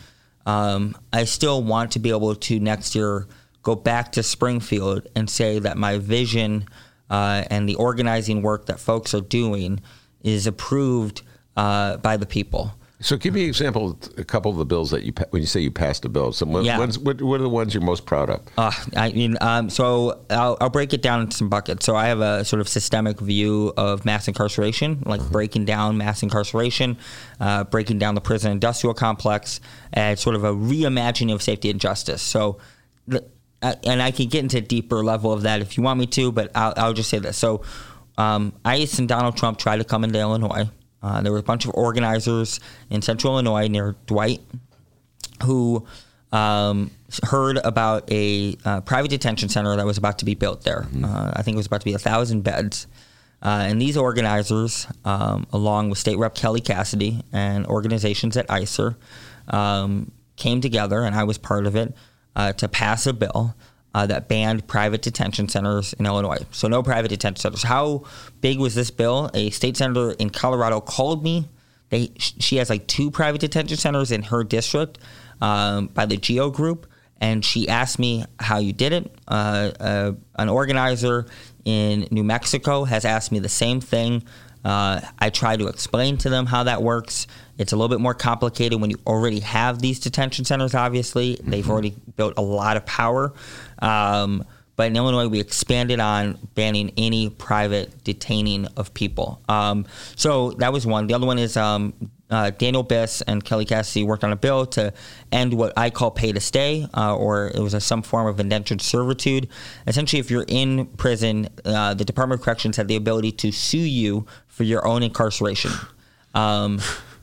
Speaker 4: um, I still want to be able to next year go back to Springfield and say that my vision uh, and the organizing work that folks are doing is approved uh, by the people.
Speaker 3: so give me an example, of a couple of the bills that you when you say you passed a bill. So what,
Speaker 4: Yeah.
Speaker 3: ones, what, what are the ones you're most proud of?
Speaker 4: Uh, I mean, um, so I'll, I'll break it down into some buckets. So I have a sort of systemic view of mass incarceration, like breaking down mass incarceration, uh, breaking down the prison industrial complex, and sort of a reimagining of safety and justice. So, uh, and I can get into a deeper level of that if you want me to, but I'll, I'll just say this. So, um, ICE and Donald Trump tried to come into Illinois. Uh, there were a bunch of organizers in central Illinois near Dwight who um, heard about a uh, private detention center that was about to be built there. Uh, I think it was about to be a thousand beds. Uh, and these organizers, um, along with State Rep Kelly Cassidy and organizations at ICIRR, um, came together, and I was part of it, uh, to pass a bill uh, that banned private detention centers in Illinois. So, no private detention centers. How big was this bill? A state senator in Colorado called me. They, she has like two private detention centers in her district um, by the Geo Group, and she asked me how you did it. Uh, uh, an organizer in New Mexico has asked me the same thing. Uh, I try to explain to them how that works. It's a little bit more complicated when you already have these detention centers. Obviously, they've already built a lot of power. Um, but in Illinois, we expanded on banning any private detaining of people. Um, so that was one. The other one is um, uh, Daniel Biss and Kelly Cassidy worked on a bill to end what I call pay to stay, uh, or it was a, some form of indentured servitude. Essentially, if you're in prison, uh, the Department of Corrections had the ability to sue you for your own incarceration. [SIGHS] Um,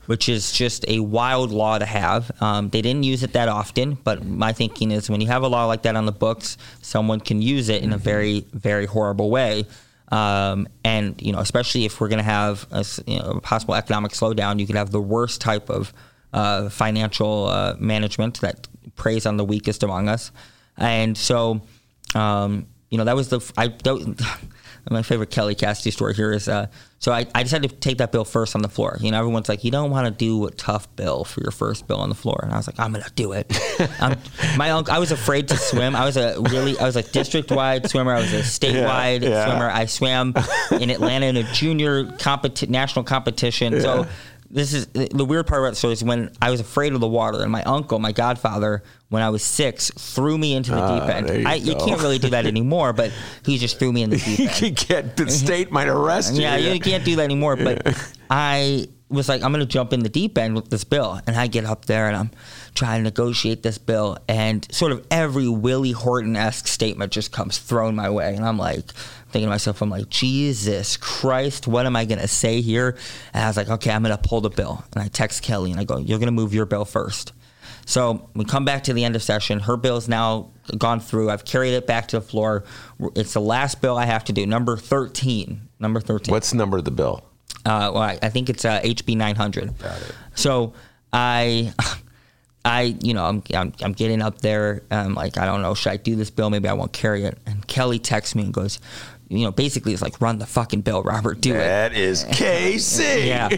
Speaker 4: which is just a wild law to have. Um, they didn't use it that often, but my thinking is when you have a law like that on the books, someone can use it in a very, very horrible way. Um, and you know, especially if we're going to have a, you know, a possible economic slowdown, you could have the worst type of uh, financial uh, management that preys on the weakest among us. And so, um, you know, that was the I. don't. My favorite Kelly Cassidy story here is uh, so I, I decided to take that bill first on the floor. You know, everyone's like, you don't want to do a tough bill for your first bill on the floor, and I was like, I'm gonna do it. [LAUGHS] my uncle, I was afraid to swim. I was a really, I was a district wide swimmer. I was a statewide
Speaker 3: Yeah, yeah.
Speaker 4: swimmer. I swam in Atlanta in a junior competi- national competition. So this is the weird part about the story is when I was afraid of the water, and my uncle, my godfather, when I was six, threw me into the deep
Speaker 3: Ah,
Speaker 4: end.
Speaker 3: there you
Speaker 4: I, you can't really do that anymore, but he just threw me in the [LAUGHS] deep end.
Speaker 3: You
Speaker 4: end.
Speaker 3: can get the [LAUGHS] state might arrest you.
Speaker 4: Yeah, you can't do that anymore. But [LAUGHS] I was like, I'm going to jump in the deep end with this bill. And I get up there and I'm trying to negotiate this bill. And sort of every Willie Horton esque statement just comes thrown my way. And I'm like, thinking to myself, I'm like, Jesus Christ, what am I going to say here? And I was like, okay, I'm going to pull the bill. And I text Kelly and I go, you're going to move your bill first. So we come back to the end of session. Her bill's now gone through. I've carried it back to the floor. It's the last bill I have to do, number 13. Number 13.
Speaker 3: What's the number of the bill?
Speaker 4: Uh, well, I, I think it's uh, HB 900.
Speaker 3: Got it.
Speaker 4: So I, [LAUGHS] I, you know, I'm, I'm, I'm getting up there. I'm like, I don't know, should I do this bill? Maybe I won't carry it. And Kelly texts me and goes, you know, basically it's like run the fucking bill, Robert, do it.
Speaker 3: That is [LAUGHS] Casey.
Speaker 4: Yeah.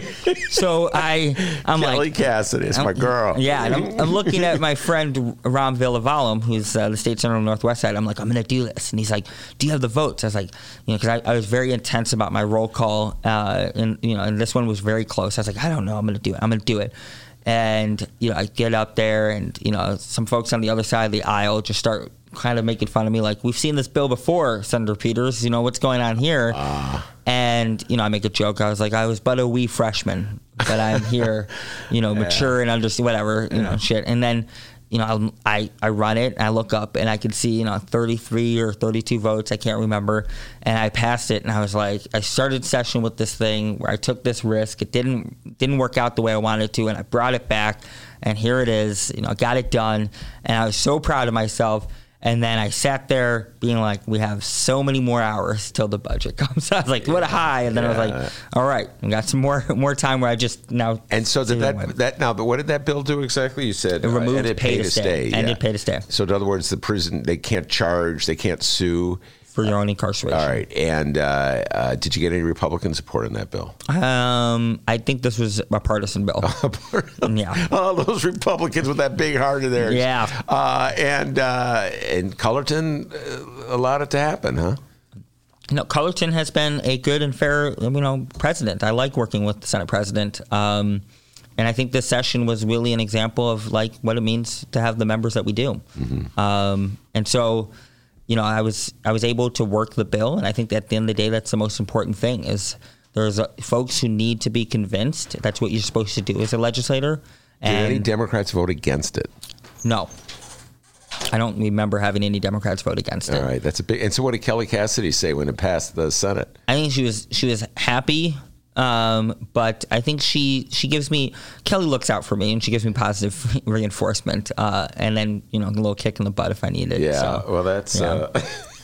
Speaker 4: So I, I'm
Speaker 3: Kelly
Speaker 4: like,
Speaker 3: Cassidy is my girl.
Speaker 4: yeah, and I'm, I'm looking at my friend Ram Villivalam, who's uh, the state senator on the Northwest side. I'm like, I'm going to do this, and he's like, Do you have the votes? I was like, you know, because I, I was very intense about my roll call, uh, and you know, and this one was very close. I was like, I don't know, I'm going to do it. I'm going to do it. And you know, I get up there, and you know, some folks on the other side of the aisle just start kind of making fun of me, like, "We've seen this bill before, Senator Peters. You know what's going on here?" Ah. And you know, I make a joke. I was like, "I was but a wee freshman, but I'm here, [LAUGHS] you know, mature and understand whatever, you know, shit." And then, you know, I I run it, and I look up, and I can see, you know, 33 or 32 votes. I can't remember, and I passed it, and I was like, I started session with this thing where I took this risk. It didn't didn't work out the way I wanted to, and I brought it back, and here it is. You know, I got it done, and I was so proud of myself. And then I sat there being like, we have so many more hours till the budget [LAUGHS] comes. I was like, what a high. And then I was like, all right, we got some more [LAUGHS] more time where I just now.
Speaker 3: And so did that that now? But what did that bill do exactly? You said
Speaker 4: It
Speaker 3: uh,
Speaker 4: removed
Speaker 3: ended
Speaker 4: pay to stay. Ended pay to stay.
Speaker 3: So in other words, the prison they can't charge, they can't sue.
Speaker 4: For your own incarceration.
Speaker 3: All right. And uh, uh, did you get any Republican support in that bill?
Speaker 4: Um, I think this was a partisan bill. [LAUGHS] yeah.
Speaker 3: Oh, those Republicans with that big heart of theirs.
Speaker 4: Yeah.
Speaker 3: Uh, and uh, and Cullerton uh, allowed it to happen, huh?
Speaker 4: No, Cullerton has been a good and fair, you know, president. I like working with the Senate president. Um, and I think this session was really an example of like what it means to have the members that we do. Um, and so, you know, I was I was able to work the bill, and I think that at the end of the day, that's the most important thing. Is there's uh folks who need to be convinced. That's what you're supposed to do as a legislator.
Speaker 3: Did any Democrats vote against it?
Speaker 4: no, I don't remember having any Democrats vote against it.
Speaker 3: All right, that's a big. And so, what did Kelly Cassidy say when it passed the Senate?
Speaker 4: I think she was she was happy, um, but I think she she gives me Kelly looks out for me and she gives me positive [LAUGHS] reinforcement, uh, and then you know a little kick in the butt if I need it.
Speaker 3: Yeah,
Speaker 4: so.
Speaker 3: well, that's
Speaker 4: yeah.
Speaker 3: uh,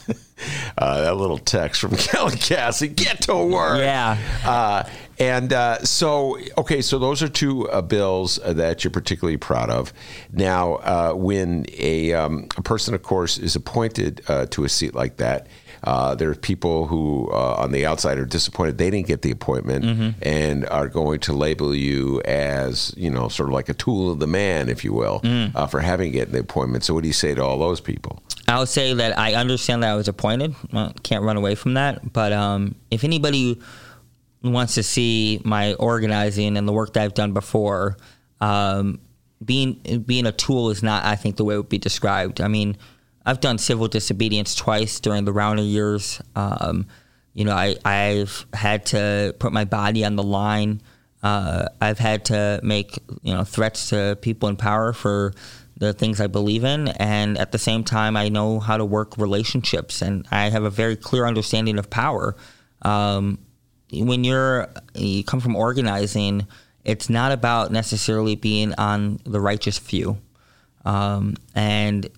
Speaker 3: [LAUGHS] uh, that little text from [LAUGHS] Kelly Cassidy. Get to work.
Speaker 4: Yeah.
Speaker 3: Uh, and uh, so, okay, so those are two uh, bills that you're particularly proud of. Now, uh, when a, um, a person, of course, is appointed uh, to a seat like that, uh, there are people who uh, on the outside are disappointed they didn't get the appointment and are going to label you as, you know, sort of like a tool of the man, if you will, uh, for having get the appointment. So, what do you say to all those people?
Speaker 4: I'll say that I understand that I was appointed. Well, can't run away from that. But um, if anybody wants to see my organizing and the work that I've done before, um, being being a tool is not, I think, the way it would be described. I mean, I've done civil disobedience twice during the Rauner years. Um, you know, I, I've had to put my body on the line. Uh, I've had to make you know threats to people in power for the things I believe in, and at the same time, I know how to work relationships, and I have a very clear understanding of power. Um, when you're you come from organizing, it's not about necessarily being on the righteous few, um, and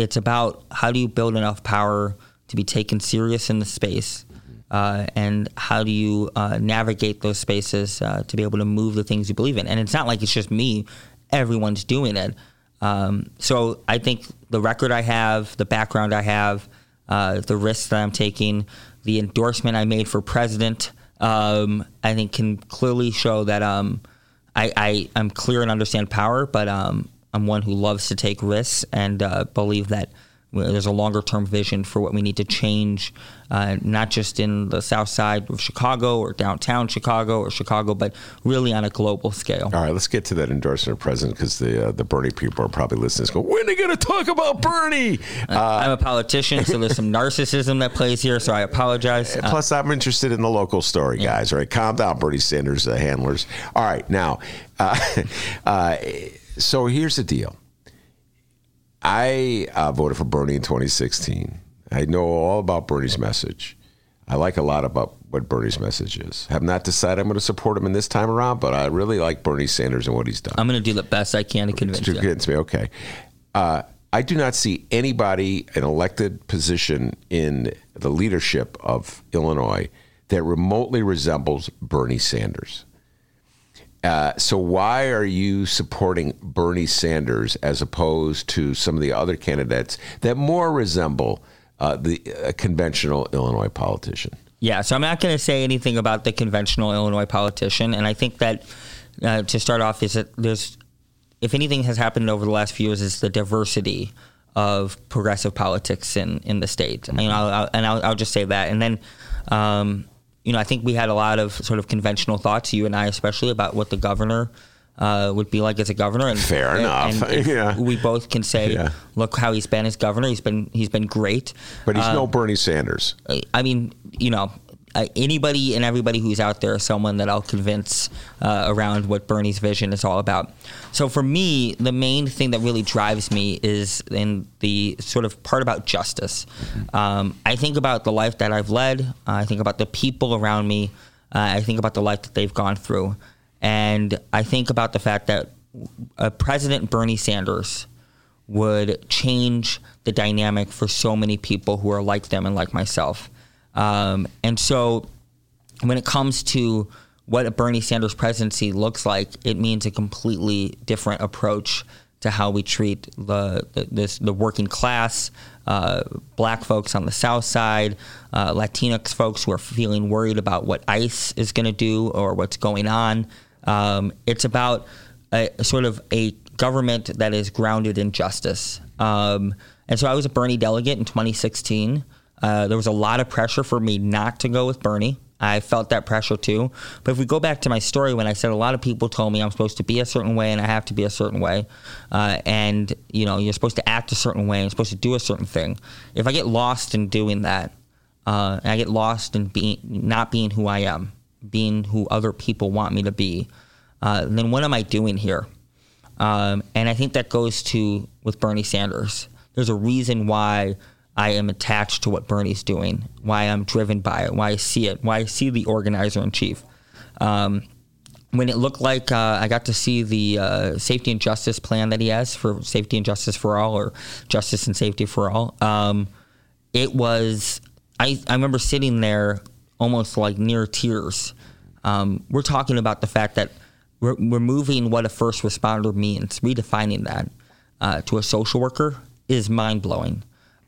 Speaker 4: it's about how do you build enough power to be taken serious in the space, uh, and how do you uh, navigate those spaces uh, to be able to move the things you believe in. And it's not like it's just me; everyone's doing it. Um, so I think the record I have, the background I have, uh, the risks that I'm taking, the endorsement I made for president, um, I think can clearly show that um, I, I I'm clear and understand power, but um, I'm one who loves to take risks and uh, believe that there's a longer term vision for what we need to change, uh, not just in the south side of Chicago or downtown Chicago or Chicago, but really on a global scale.
Speaker 3: All right, let's get to that endorsement of president because the uh, the Bernie people are probably listening. Go, when are they going to talk about Bernie? Uh,
Speaker 4: I'm a politician, so there's some [LAUGHS] narcissism that plays here, so I apologize. Uh,
Speaker 3: plus, I'm interested in the local story, guys. All right, calm down, Bernie Sanders uh, handlers. All right, now, uh, [LAUGHS] uh, so here's the deal. I uh, voted for Bernie in 2016. I know all about Bernie's message. I like a lot about what Bernie's message is. Have not decided I'm going to support him in this time around, but I really like Bernie Sanders and what he's done.
Speaker 4: I'm going to do the best I can to convince
Speaker 3: to
Speaker 4: you.
Speaker 3: convince me. Okay. Uh, I do not see anybody in elected position in the leadership of Illinois that remotely resembles Bernie Sanders. Uh, so why are you supporting Bernie Sanders as opposed to some of the other candidates that more resemble uh, the uh, conventional Illinois politician.
Speaker 4: Yeah, so I'm not going to say anything about the conventional Illinois politician, and I think that uh, to start off is that there's, if anything has happened over the last few years, is the diversity of progressive politics in, in the state. Mm-hmm. And, I'll, and I'll, I'll, just say that, and then. Um, you know, I think we had a lot of sort of conventional thoughts, you and I especially, about what the governor uh, would be like as a governor.
Speaker 3: And fair
Speaker 4: and,
Speaker 3: enough.
Speaker 4: And [LAUGHS]
Speaker 3: yeah.
Speaker 4: We both can say, yeah. look how he's been as governor. He's been he's been great.
Speaker 3: But he's no uh, Bernie Sanders.
Speaker 4: I mean, you know, uh, anybody and everybody who's out there someone that I'll convince uh, around what Bernie's vision is all about. So for me, the main thing that really drives me is in the sort of part about justice. Um, I think about the life that I've led. Uh, I think about the people around me. Uh, I think about the life that they've gone through, and I think about the fact that President Bernie Sanders would change the dynamic for so many people who are like them and like myself. Um, and so when it comes to what a Bernie Sanders presidency looks like, it means a completely different approach to how we treat the the, this, the working class, uh, black folks on the South Side, uh, Latinx folks who are feeling worried about what ICE is going to do or what's going on. Um, it's about a, sort of a government that is grounded in justice. Um, and so I was a Bernie delegate in 2016. Uh, there was a lot of pressure for me not to go with Bernie. I felt that pressure too. But if we go back to my story, when I said a lot of people told me I'm supposed to be a certain way and I have to be a certain way, uh, and you know you're supposed to act a certain way, and you're supposed to do a certain thing. If I get lost in doing that, uh, and I get lost in being not being who I am, being who other people want me to be, uh, then what am I doing here? Um, and I think that goes to with Bernie Sanders. There's a reason why I am attached to what Bernie's doing, why I'm driven by it, why I see it, why I see the organizer in chief. Um, when it looked like uh, I got to see the uh, safety and justice plan that he has for safety and justice for all, or justice and safety for all, um, it was. I, I remember sitting there almost like near tears. Um, we're talking about the fact that we're removing what a first responder means, redefining that uh, to a social worker is mind blowing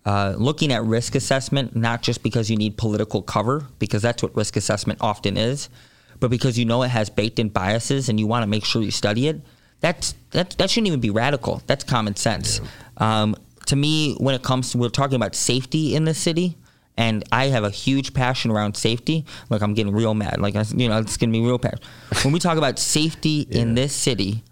Speaker 4: uh, looking at risk assessment, not just because you need political cover, because that's what risk assessment often is, but because you know it has baked in biases and you want to make sure you study it, that's, that, that shouldn't even be radical. That's common sense. Yeah. Um, to me, when it comes to, we're talking about safety in the city, and I have a huge passion around safety. Like I'm getting real mad. Like you know, it's gonna be real passion. When we talk about safety yeah. in this city,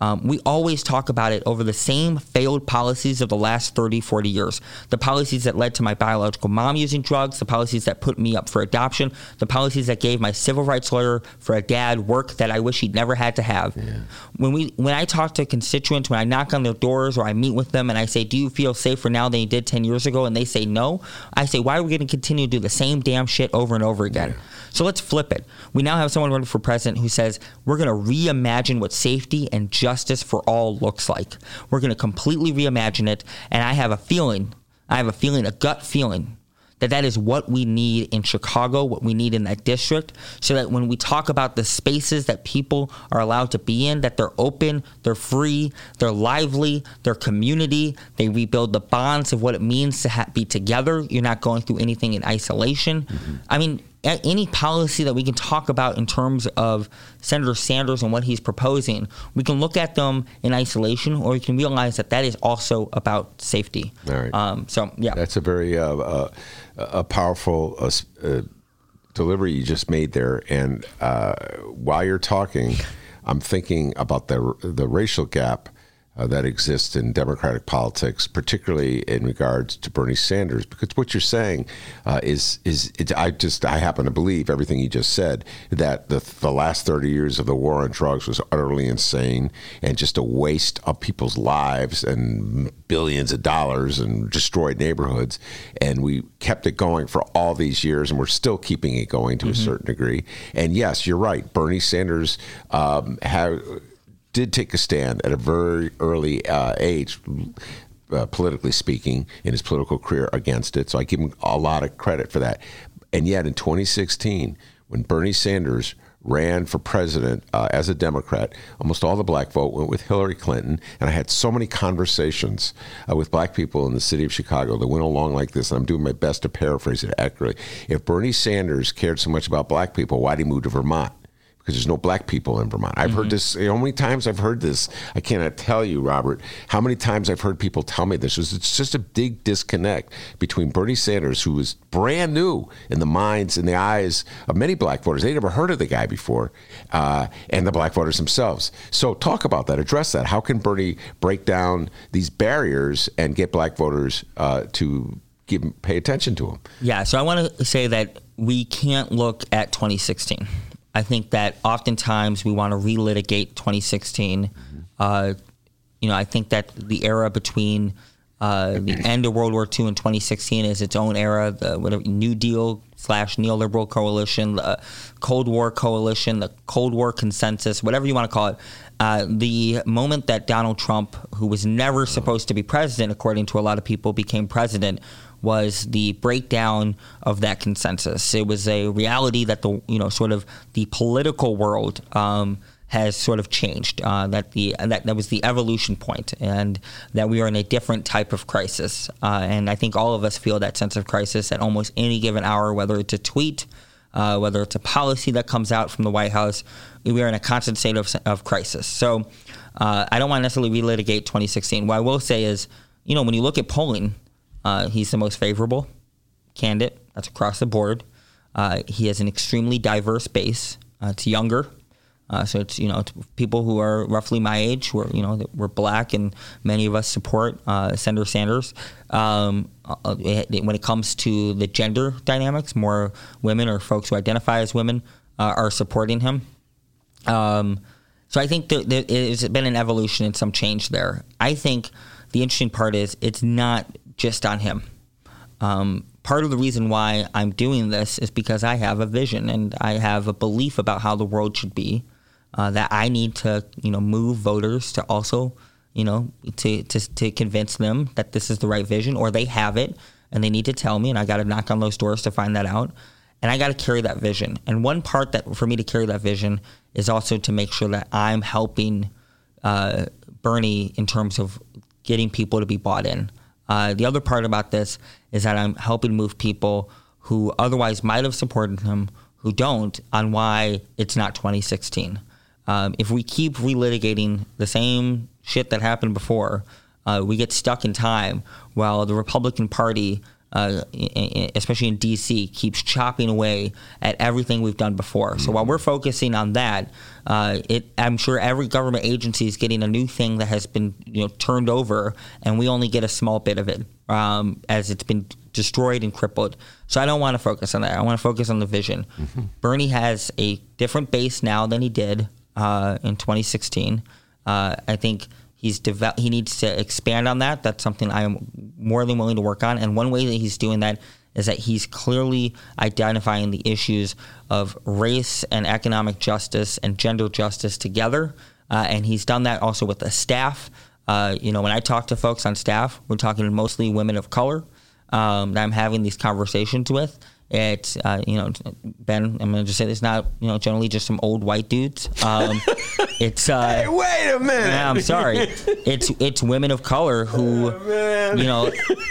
Speaker 4: um, we always talk about it over the same failed policies of the last 30, 40 years. The policies that led to my biological mom using drugs, the policies that put me up for adoption, the policies that gave my civil rights lawyer for a dad work that I wish he'd never had to have. Yeah. When we when I talk to constituents, when I knock on their doors or I meet with them and I say, Do you feel safer now than you did 10 years ago? And they say no, I say, Why are we going to continue to do the same damn shit over and over again? Yeah. So let's flip it. We now have someone running for president who says we're going to reimagine what safety and justice for all looks like. We're going to completely reimagine it. And I have a feeling, I have a feeling, a gut feeling that that is what we need in Chicago, what we need in that district, so that when we talk about the spaces that people are allowed to be in, that they're open, they're free, they're lively, they're community, they rebuild the bonds of what it means to ha- be together. You're not going through anything in isolation. Mm-hmm. I mean, any policy that we can talk about in terms of Senator Sanders and what he's proposing, we can look at them in isolation, or we can realize that that is also about safety.
Speaker 3: All right.
Speaker 4: Um, so yeah,
Speaker 3: that's a very uh, uh, a powerful uh, uh, delivery you just made there. And uh, while you're talking, I'm thinking about the the racial gap uh, that exists in Democratic politics, particularly in regards to Bernie Sanders, because what you're saying uh, is is it, I just I happen to believe everything you just said that the the last 30 years of the war on drugs was utterly insane and just a waste of people's lives and billions of dollars and destroyed neighborhoods, and we kept it going for all these years, and we're still keeping it going to mm-hmm. a certain degree. And yes, you're right, Bernie Sanders um, have did take a stand at a very early uh, age, uh, politically speaking, in his political career against it. So I give him a lot of credit for that. And yet in 2016, when Bernie Sanders ran for president uh, as a Democrat, almost all the black vote went with Hillary Clinton. And I had so many conversations uh, with black people in the city of Chicago that went along like this. And I'm doing my best to paraphrase it accurately. If Bernie Sanders cared so much about black people, why'd he move to Vermont? Because there's no black people in Vermont. I've mm-hmm. heard this. How many times I've heard this? I cannot tell you, Robert, how many times I've heard people tell me this. It's just a big disconnect between Bernie Sanders, who was brand new in the minds and the eyes of many black voters. They never heard of the guy before, uh, and the black voters themselves. So talk about that. Address that. How can Bernie break down these barriers and get black voters uh, to give, pay attention to him?
Speaker 4: Yeah. So I want to say that we can't look at 2016 I think that oftentimes we want to relitigate 2016. Mm-hmm. Uh, you know, I think that the era between uh, the [CLEARS THROAT] end of World War II and 2016 is its own era. The whatever, New Deal slash neoliberal coalition, the Cold War coalition, the Cold War consensus, whatever you want to call it. Uh, the moment that Donald Trump, who was never supposed to be president, according to a lot of people, became president, was the breakdown of that consensus. It was a reality that the you know sort of the political world um, has sort of changed. Uh, that the that that was the evolution point, and that we are in a different type of crisis. Uh, and I think all of us feel that sense of crisis at almost any given hour, whether it's a tweet. Uh, whether it's a policy that comes out from the White House, we are in a constant state of, of crisis. So uh, I don't want to necessarily relitigate 2016. What I will say is, you know, when you look at polling, uh, he's the most favorable candidate. That's across the board. Uh, he has an extremely diverse base. Uh, it's younger, uh, so it's you know it's people who are roughly my age. We're you know we're black, and many of us support uh, Senator Sanders. Um, uh, when it comes to the gender dynamics, more women or folks who identify as women are supporting him. Um, so I think there, has been an evolution and some change there. I think the interesting part is it's not just on him. Um, part of the reason why I'm doing this is because I have a vision and I have a belief about how the world should be. Uh, that I need to, you know, move voters to also, you know, to, to to convince them that this is the right vision, or they have it and they need to tell me, and I got to knock on those doors to find that out, and I got to carry that vision. And one part that for me to carry that vision is also to make sure that I'm helping uh, Bernie in terms of getting people to be bought in. Uh, the other part about this is that I'm helping move people who otherwise might have supported him who don't on why it's not 2016. Um, if we keep relitigating the same shit that happened before, uh, we get stuck in time while the Republican Party uh, especially in DC, keeps chopping away at everything we've done before. Mm-hmm. So while we're focusing on that, uh, it, I'm sure every government agency is getting a new thing that has been you know turned over, and we only get a small bit of it um, as it's been destroyed and crippled. So I don't want to focus on that. I want to focus on the vision. Mm-hmm. Bernie has a different base now than he did uh, in 2016. Uh, I think He's develop, he needs to expand on that. That's something I am more than willing to work on. And one way that he's doing that is that he's clearly identifying the issues of race and economic justice and gender justice together. Uh, and he's done that also with the staff. Uh, you know, when I talk to folks on staff, we're talking mostly women of color um, that I'm having these conversations with. It's uh, you know Ben. I'm gonna just say it's not you know generally just some old white dudes. Um, [LAUGHS] it's uh,
Speaker 3: hey, wait a minute.
Speaker 4: I'm sorry. It's it's women of color who oh, you know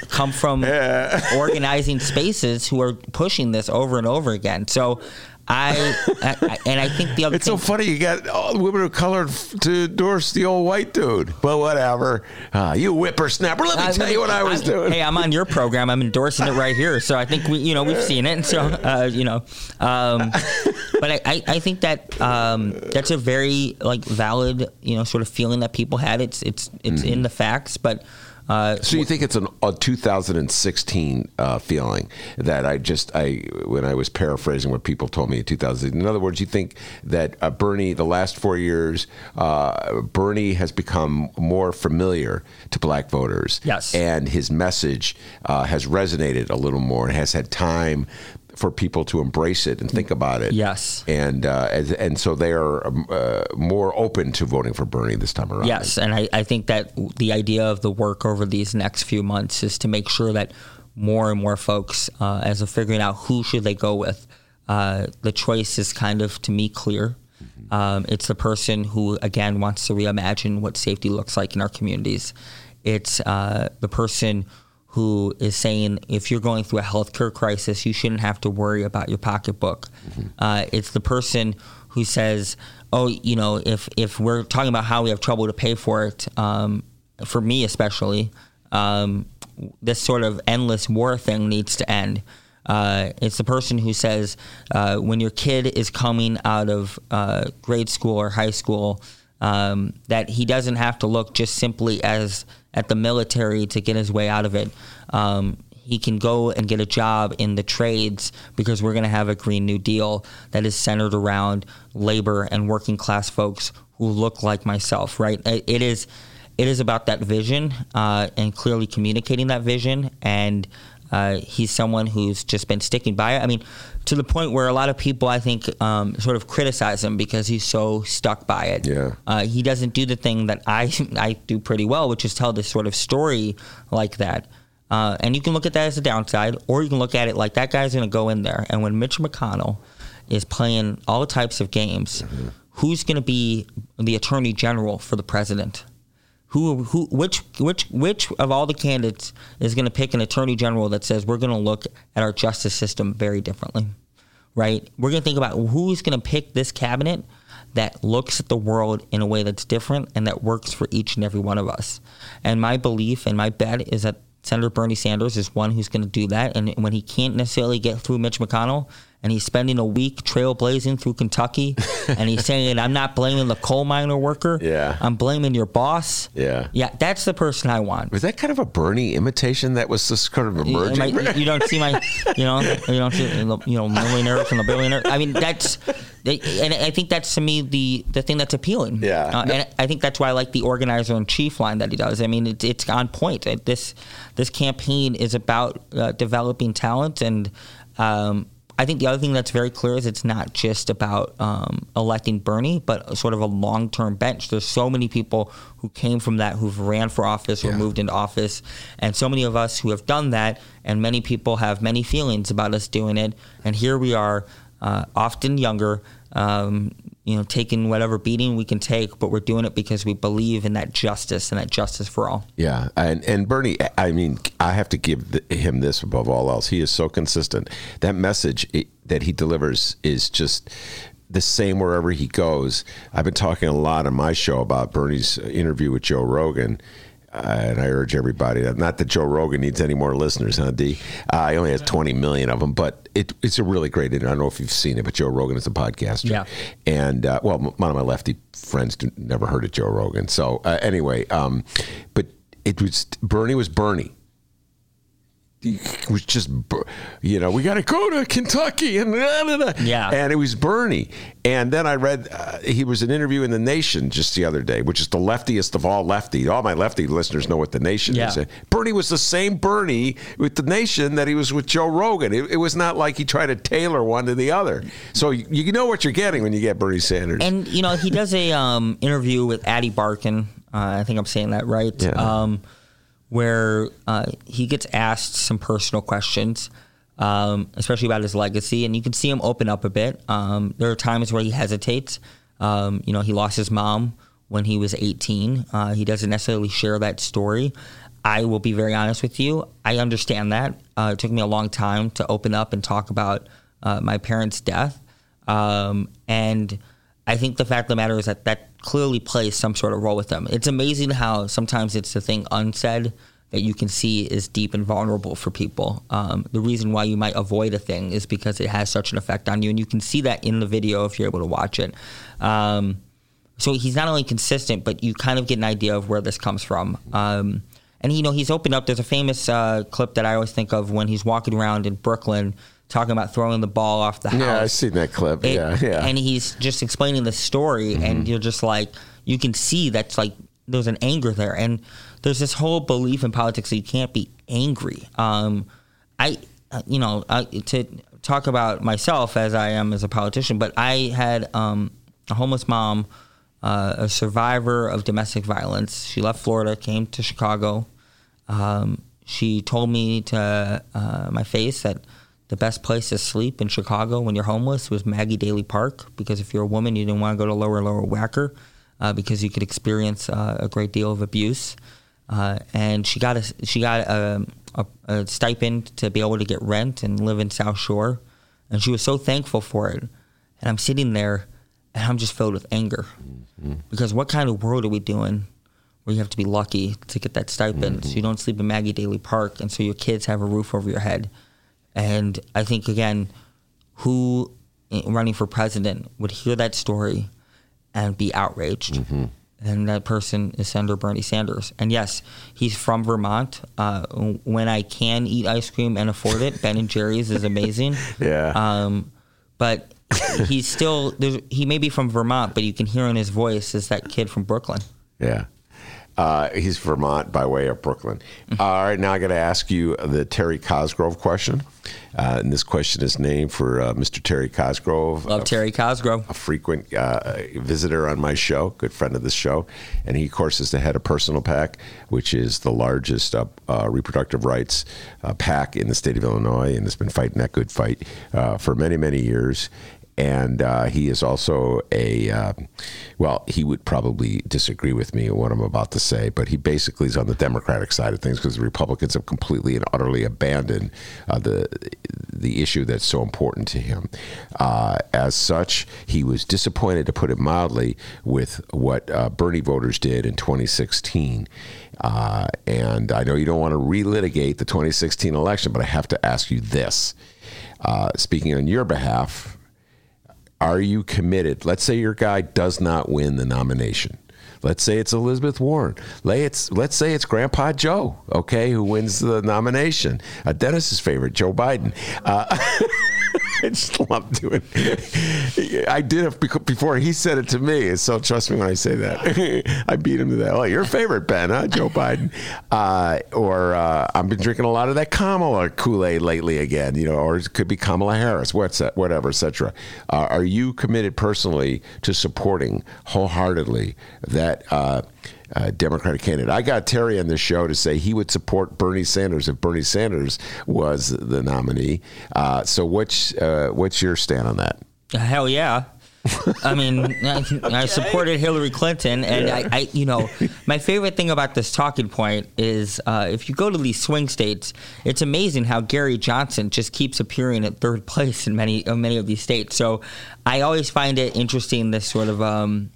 Speaker 4: come from yeah. [LAUGHS] organizing spaces who are pushing this over and over again. So I, I, and I think the other
Speaker 3: it's thing, so funny you got all the women of color to endorse the old white dude. But whatever, uh, you whippersnapper. Let me tell you what I was
Speaker 4: I,
Speaker 3: doing.
Speaker 4: Hey, I'm on your program. I'm endorsing it right here. So I think we, you know, we've seen it. And so, uh, you know, um, but I, I think that um, that's a very like valid, you know, sort of feeling that people had. It's it's it's mm-hmm. in the facts, but.
Speaker 3: Uh, so you think it's an, a 2016 uh, feeling that I just I when I was paraphrasing what people told me in 2000. In other words, you think that uh, Bernie the last four years uh, Bernie has become more familiar to black voters.
Speaker 4: Yes,
Speaker 3: and his message uh, has resonated a little more and has had time for people to embrace it and think about it.
Speaker 4: Yes,
Speaker 3: and uh, and, and so they are um, uh, more open to voting for Bernie this time around.
Speaker 4: Yes, and I, I think that the idea of the work over these next few months is to make sure that more and more folks, uh, as of figuring out who should they go with, uh, the choice is kind of to me clear. Um, it's the person who again wants to reimagine what safety looks like in our communities. It's uh, the person who is saying if you're going through a healthcare crisis, you shouldn't have to worry about your pocketbook. Uh, it's the person who says, "Oh, you know, if if we're talking about how we have trouble to pay for it, um, for me especially, um, this sort of endless war thing needs to end." Uh, it's the person who says uh, when your kid is coming out of uh, grade school or high school um, that he doesn't have to look just simply as at the military to get his way out of it. Um, he can go and get a job in the trades because we're going to have a Green New Deal that is centered around labor and working class folks who look like myself. Right? It is. It is about that vision uh, and clearly communicating that vision and uh, he's someone who's just been sticking by it. I mean, to the point where a lot of people, I think, um, sort of criticize him because he's so stuck by it.
Speaker 3: Yeah.
Speaker 4: Uh, he doesn't do the thing that I [LAUGHS] I do pretty well, which is tell this sort of story like that. Uh, and you can look at that as a downside, or you can look at it like that guy's going to go in there. And when Mitch McConnell is playing all types of games, mm-hmm. who's going to be the attorney general for the president? Who, who, which, which, which of all the candidates is going to pick an attorney general that says we're going to look at our justice system very differently, right? We're going to think about who's going to pick this cabinet that looks at the world in a way that's different and that works for each and every one of us. And my belief and my bet is that Senator Bernie Sanders is one who's going to do that. And when he can't necessarily get through Mitch McConnell, and he's spending a week trailblazing through Kentucky, [LAUGHS] and he's saying, "I'm not blaming the coal miner worker.
Speaker 3: Yeah,
Speaker 4: I'm blaming your boss.
Speaker 3: Yeah,
Speaker 4: yeah, that's the person I want."
Speaker 3: Was that kind of a Bernie imitation that was just kind of emerging?
Speaker 4: You, you don't see my, you know, you don't see, you know, millionaires and the billionaire. I mean, that's, and I think that's to me the the thing that's appealing.
Speaker 3: Yeah,
Speaker 4: uh, and I think that's why I like the organizer in chief line that he does. I mean, it's it's on point. This this campaign is about uh, developing talent and. Um, I think the other thing that's very clear is it's not just about um, electing Bernie, but sort of a long term bench. There's so many people who came from that who've ran for office or yeah. moved into office, and so many of us who have done that, and many people have many feelings about us doing it. And here we are, uh, often younger, um, you know, taking whatever beating we can take, but we're doing it because we believe in that justice and that justice for all.
Speaker 3: Yeah, and and Bernie, I mean, I have to give the, him this above all else. He is so consistent. That message it, that he delivers is just the same wherever he goes. I've been talking a lot on my show about Bernie's interview with Joe Rogan and I urge everybody, that not that Joe Rogan needs any more listeners, huh, D? Uh, he only has 20 million of them, but it, it's a really great interview. I don't know if you've seen it, but Joe Rogan is a podcaster.
Speaker 4: Yeah.
Speaker 3: And, uh, well, one of my lefty friends never heard of Joe Rogan. So, uh, anyway, um, but it was, Bernie was Bernie it was just, you know, we got to go to Kentucky and blah, blah, blah.
Speaker 4: yeah,
Speaker 3: and it was Bernie. And then I read uh, he was an interview in the Nation just the other day, which is the leftiest of all lefty. All my lefty listeners know what the Nation
Speaker 4: yeah.
Speaker 3: is. Bernie was the same Bernie with the Nation that he was with Joe Rogan. It, it was not like he tried to tailor one to the other. So you, you, know what you're getting when you get Bernie Sanders.
Speaker 4: And you know he does a um, interview with Ady Barkan Uh, I think I'm saying that right.
Speaker 3: Yeah.
Speaker 4: Um, where uh, he gets asked some personal questions, um, especially about his legacy, and you can see him open up a bit. Um, there are times where he hesitates. Um, you know, he lost his mom when he was 18. Uh, he doesn't necessarily share that story. I will be very honest with you. I understand that. Uh, it took me a long time to open up and talk about uh, my parents' death. Um, and I think the fact of the matter is that that clearly plays some sort of role with them. It's amazing how sometimes it's the thing unsaid that you can see is deep and vulnerable for people. Um, the reason why you might avoid a thing is because it has such an effect on you, and you can see that in the video if you're able to watch it. Um, so he's not only consistent, but you kind of get an idea of where this comes from. Um, and you know he's opened up. There's a famous uh, clip that I always think of when he's walking around in Brooklyn talking about throwing the ball off the house.
Speaker 3: Yeah, I've seen that clip. It, yeah, yeah.
Speaker 4: And he's just explaining the story, mm-hmm. and you're just like, you can see that's like there's an anger there, and there's this whole belief in politics that you can't be angry. Um, I, uh, you know, I, to talk about myself as I am as a politician, but I had um, a homeless mom, uh, a survivor of domestic violence. She left Florida, came to Chicago. Um, she told me to uh, my face that the best place to sleep in Chicago when you're homeless was Maggie Daley Park because if you're a woman, you didn't want to go to Lower Lower Wacker uh, because you could experience uh, a great deal of abuse. Uh, and she got a she got a, a, a, stipend to be able to get rent and live in South Shore, and she was so thankful for it. And I'm sitting there, and I'm just filled with anger mm-hmm. because what kind of world are we doing where you have to be lucky to get that stipend mm-hmm. so you don't sleep in Maggie Daley Park, and so your kids have a roof over your head? And I think again, who running for president would hear that story and be outraged. Mm-hmm. And that person is Senator Bernie Sanders. And yes, he's from Vermont. Uh, when I can eat ice cream and afford it, Ben and Jerry's is amazing. [LAUGHS]
Speaker 3: yeah.
Speaker 4: Um, but he's still he may be from Vermont, but you can hear in his voice is that kid from Brooklyn.
Speaker 3: Yeah. Uh, he's Vermont by way of Brooklyn. Mm-hmm. All right, now I got to ask you the Terry Cosgrove question. Uh, and this question is named for uh, Mr. Terry Cosgrove.
Speaker 4: Love Terry Cosgrove.
Speaker 3: A frequent uh, visitor on my show, good friend of the show. And he, of course, is the head of Personal PAC, which is the largest uh, uh, reproductive rights PAC in the state of Illinois and has been fighting that good fight for many, many years and uh, he is also a uh, well he would probably disagree with me what i'm about to say but he basically is on the democratic side of things because the republicans have completely and utterly abandoned uh, the the issue that's so important to him. Uh, as such he was disappointed to put it mildly with what uh, bernie voters did in 2016 uh, and i know you don't want to relitigate the 2016 election but i have to ask you this. Speaking on your behalf are you committed? Let's say your guy does not win the nomination. Let's say it's Elizabeth Warren. Let's let's say it's Grandpa Joe, okay, who wins the nomination. Uh, Dennis's favorite, Joe Biden. Uh, [LAUGHS] [LAUGHS] I just love doing. I did it before he said it to me, so trust me when I say that. [LAUGHS] I beat him to that. Oh, your favorite Ben, huh, Joe Biden? Uh, or uh, I've been drinking a lot of that Kamala Kool Aid lately again, you know, or it could be Kamala Harris, what's that, whatever, etc. Uh, are you committed personally to supporting wholeheartedly that? Uh, Democratic candidate. I got Terry on the show to say he would support Bernie Sanders if Bernie Sanders was the nominee. Uh, so what's uh, what's your stand on that?
Speaker 4: Hell yeah. I mean, I, okay. I, supported Hillary Clinton, and yeah. I, I, you know, my favorite thing about this talking point is uh, if you go to these swing states, it's amazing how Gary Johnson just keeps appearing at third place in many, uh, many of these states. So I always find it interesting this sort of um,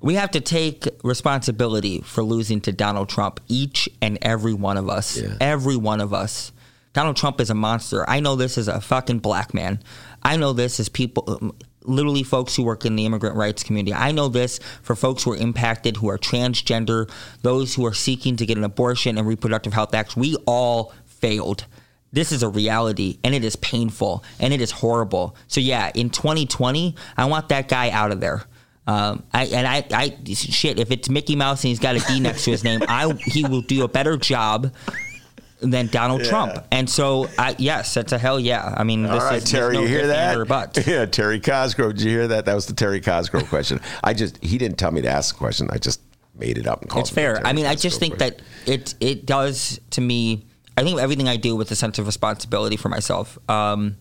Speaker 4: we have to take responsibility for losing to Donald Trump, each and every one of us. Yeah. Every one of us. Donald Trump is a monster. I know this as a fucking black man. I know this as people, um, literally folks who work in the immigrant rights community. I know this for folks who are impacted, who are transgender, those who are seeking to get an abortion and reproductive health acts. We all failed. This is a reality and it is painful and it is horrible. So, yeah, in 2020, I want that guy out of there. Um, I, and I, I, shit. If it's Mickey Mouse and he's got a D next to his name, I he will do a better job than Donald yeah. Trump. And so, I, yes, that's a hell yeah. I mean,
Speaker 3: all right, is, Terry, no you hear that? But. [LAUGHS] Yeah, Terry Cosgrove. Did you hear that? That was the Terry Cosgrove question. I just he didn't tell me to ask the question. I just made it up and called.
Speaker 4: It's fair. I mean, Cosgrove I just think question. that it it does to me. I think everything I do with a sense of responsibility for myself. Um,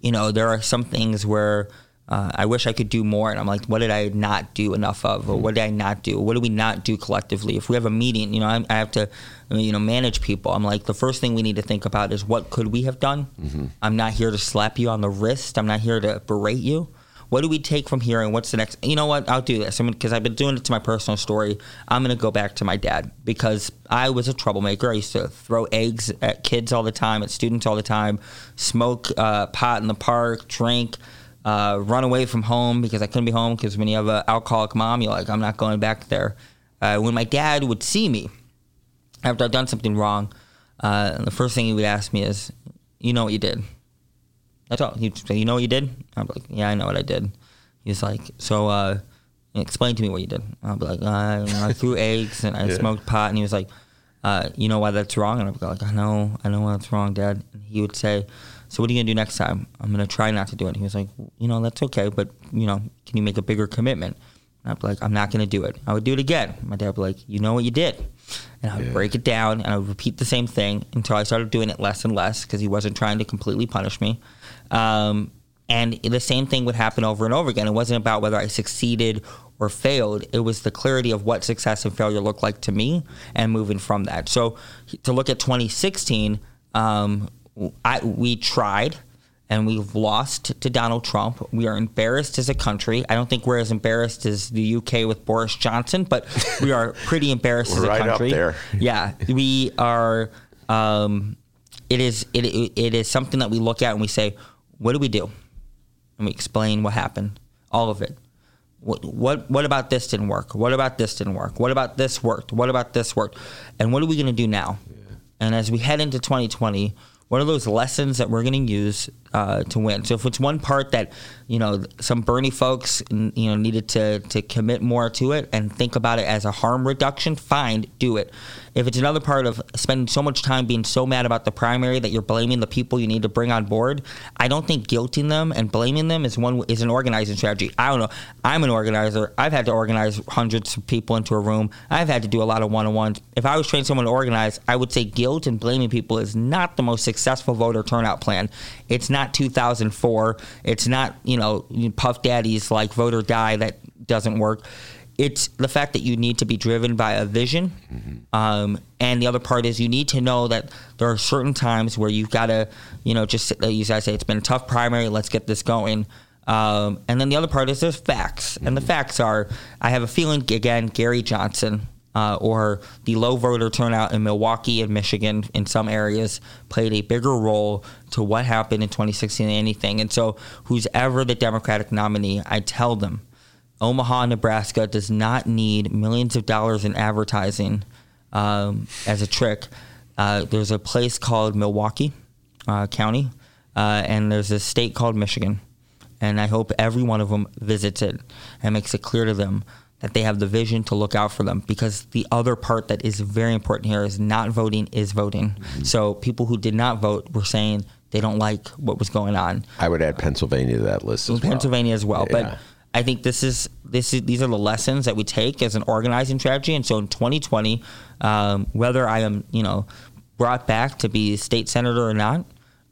Speaker 4: you know, there are some things where uh, I wish I could do more. And I'm like, what did I not do enough of? Or what did I not do? What do we not do collectively? If we have a meeting, you know, I, I have to, you know, manage people. I'm like, the first thing we need to think about is what could we have done? Mm-hmm. I'm not here to slap you on the wrist. I'm not here to berate you. What do we take from here and what's the next? You know what? I'll do this. Because I've been doing it to my personal story. I'm going to go back to my dad because I was a troublemaker. I used to throw eggs at kids all the time, at students all the time, smoke uh, pot in the park, drink uh, run away from home because I couldn't be home because when you have an alcoholic mom, you're like, I'm not going back there. Uh, when my dad would see me after I'd done something wrong, uh, the first thing he would ask me is, "You know what you did?" That's all. He'd say, "You know what you did?" I'm like, "Yeah, I know what I did." He's like, "So, uh, explain to me what you did." I'll be like, "I, I threw [LAUGHS] eggs and I yeah. smoked pot," and he was like, uh, "You know why that's wrong?" And I'd be like, "I know, I know why that's wrong, Dad." And he would say, so what are you gonna do next time? I'm gonna try not to do it. He was like, you know, that's okay, but you know, can you make a bigger commitment? And I'd be like, I'm not going to do it. I would do it again. My dad would be like, you know what you did. And I would
Speaker 3: Yeah.
Speaker 4: break it down and I would repeat the same thing until I started doing it less and less because he wasn't trying to completely punish me. Um, and the same thing would happen over and over again. It wasn't about whether I succeeded or failed. It was the clarity of what success and failure looked like to me and moving from that. So to look at 2016, um, I, we tried and we've lost to Donald Trump. We are embarrassed as a country. I don't think we're as embarrassed as the UK with Boris Johnson, but we are [LAUGHS] pretty embarrassed as a
Speaker 3: right up
Speaker 4: country.
Speaker 3: there.
Speaker 4: Yeah, we are. Um, it is it, it is something that we look at and we say, what do we do? And we explain what happened, all of it. What, what what about this didn't work? What about this didn't work? What about this worked? What about this worked? And what are we going to do now? And as we head into 2020, what are those lessons that we're going to use uh, to win? So if it's one part that you know some Bernie folks you know needed to to commit more to it and think about it as a harm reduction, fine, do it. If it's another part of spending so much time being so mad about the primary that you're blaming the people you need to bring on board, I don't think guilting them and blaming them is one is an organizing strategy. I don't know. I'm an organizer. I've had to organize hundreds of people into a room. I've had to do a lot of one-on-ones. If I was training someone to organize, I would say guilt and blaming people is not the most successful voter turnout plan. It's not 2004. It's not you know Puff Daddy's like vote or die that doesn't work it's the fact that you need to be driven by a vision. Um, and the other part is you need to know that there are certain times where you've got to, you know, just you guys say it's been a tough primary. Let's get this going. Um, and then the other part is there's facts, and the facts are I have a feeling again Gary Johnson uh, or the low voter turnout in Milwaukee and Michigan in some areas played a bigger role to what happened in 2016 than anything. And so, who's ever the Democratic nominee, I tell them Omaha, Nebraska does not need millions of dollars in advertising um, as a trick. Uh, there's a place called Milwaukee uh, County, uh, and there's a state called Michigan. And I hope every one of them visits it and makes it clear to them that they have the vision to look out for them. Because the other part that is very important here is not voting is voting. So people who did not vote were saying they don't like what was going on.
Speaker 3: I would add Pennsylvania to that list as well.
Speaker 4: Pennsylvania as well.
Speaker 3: Yeah.
Speaker 4: But I think this is this is these are the lessons that we take as an organizing strategy. And so in 2020, um, whether I am you know brought back to be state senator or not,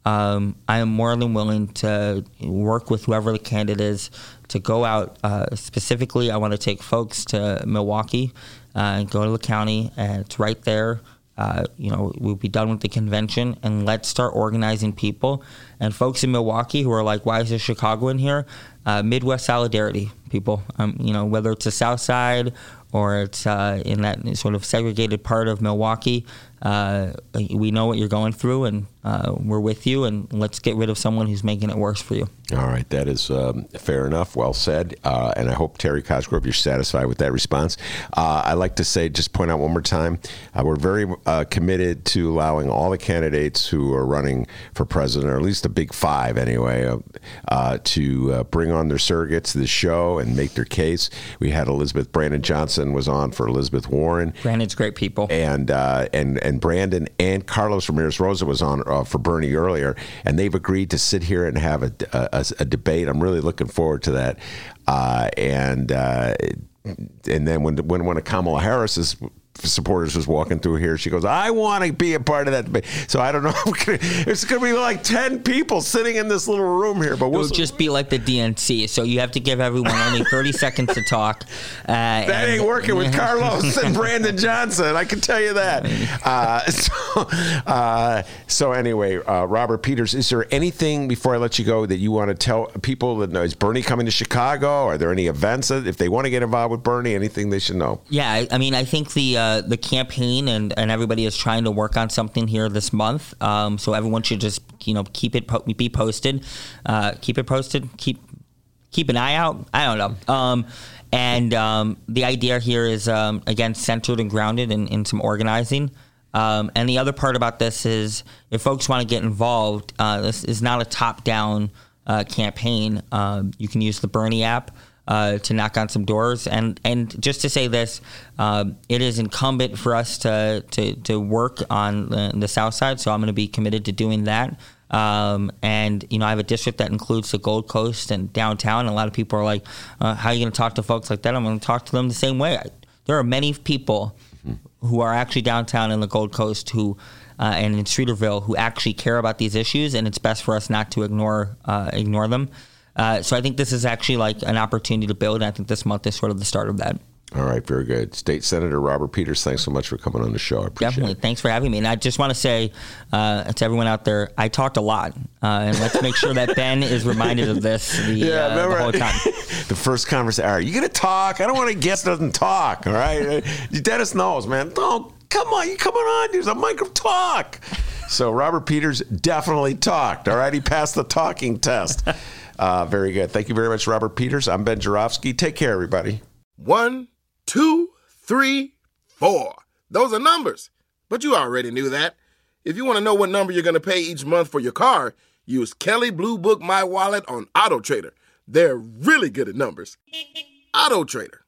Speaker 4: um, I am more than willing to work with whoever the candidate is to go out. Uh, specifically, I want to take folks to Milwaukee uh, and go to the county, and it's right there. Uh, you know, we'll be done with the convention, and let's start organizing people. And folks in Milwaukee who are like, "Why is there Chicago in here?" Uh, Midwest solidarity, people. Um, you know, whether it's the South Side or it's uh, in that sort of segregated part of Milwaukee, uh, we know what you're going through, and uh, we're with you. And let's get rid of someone who's making it worse for you.
Speaker 3: All right, that is um, fair enough. Well said. Uh, and I hope Terry Cosgrove, you're satisfied with that response. Uh, I like to say, just point out one more time, uh, we're very uh, committed to allowing all the candidates who are running for president, or at least the big five anyway, uh, uh, to uh, bring on their surrogates to the show and make their case. We had Elizabeth Brandon Johnson was on for Elizabeth Warren.
Speaker 4: Brandon's great people.
Speaker 3: and uh, and and Brandon and Carlos Ramirez Rosa was on uh, for Bernie earlier, and they've agreed to sit here and have a, a, a debate. I'm really looking forward to that. Uh, and uh, and then when when one of Kamala Harris's supporters was walking through here, she goes, "I want to be a part of that debate." So I don't know. [LAUGHS] It's going to be like ten people sitting in this little room here, but we'll
Speaker 4: just be like the DNC, so you have to give everyone only [LAUGHS] 30 seconds to talk. Uh,
Speaker 3: That ain't working with [LAUGHS] Carlos and Brandon Johnson. I can tell you that. Uh, so, uh, so anyway, uh, Robert Peters, is there anything before I let you go that you want to tell people that is Bernie coming to Chicago? Are there any events that if they want to get involved with Bernie, anything they should know?
Speaker 4: Yeah, I, I mean, I think the uh, the campaign and, and everybody is trying to work on something here this month. Um, so everyone should just you know keep it po- be posted, uh, keep it posted, keep keep an eye out. I don't know. Um, and um, the idea here is um, again centered and grounded in, in some organizing. Um, and the other part about this is if folks want to get involved, uh, this is not a top down uh, campaign. Um, you can use the Bernie app uh, to knock on some doors. And and just to say this, um, it is incumbent for us to to, to work on the, the South Side. So I'm going to be committed to doing that. Um, and you know, I have a district that includes the Gold Coast and downtown. And a lot of people are like, uh, "How are you going to talk to folks like that?" I'm going to talk to them the same way. There are many people who are actually downtown in the Gold Coast who. Uh, and in Streeterville, who actually care about these issues, and it's best for us not to ignore uh, ignore them. Uh, so I think this is actually like an opportunity to build, and I think this month is sort of the start of that.
Speaker 3: All right, very good. State Senator Robert Peters, thanks so much for coming on the show. I appreciate
Speaker 4: Definitely.
Speaker 3: it.
Speaker 4: Thanks for having me. And I just want to say uh, to everyone out there, I talked a lot. Uh, and let's make sure that Ben is reminded of this the, [LAUGHS] uh, the whole time. [LAUGHS]
Speaker 3: the first conversation, all right, you going to talk? I don't want to guess doesn't talk, all right? [LAUGHS] Dennis knows, man. Don't, come on, you coming on? There's a micro talk. So Robert Peters definitely talked, all right? He passed the talking test. Uh, very good. Thank you very much, Robert Peters. I'm Ben Joravsky. Take care, everybody.
Speaker 5: One, two, three, four. Those are numbers. But you already knew that. If you want to know what number you're going to pay each month for your car, use Kelley Blue Book My Wallet on Auto Trader. They're really good at numbers. Auto Trader.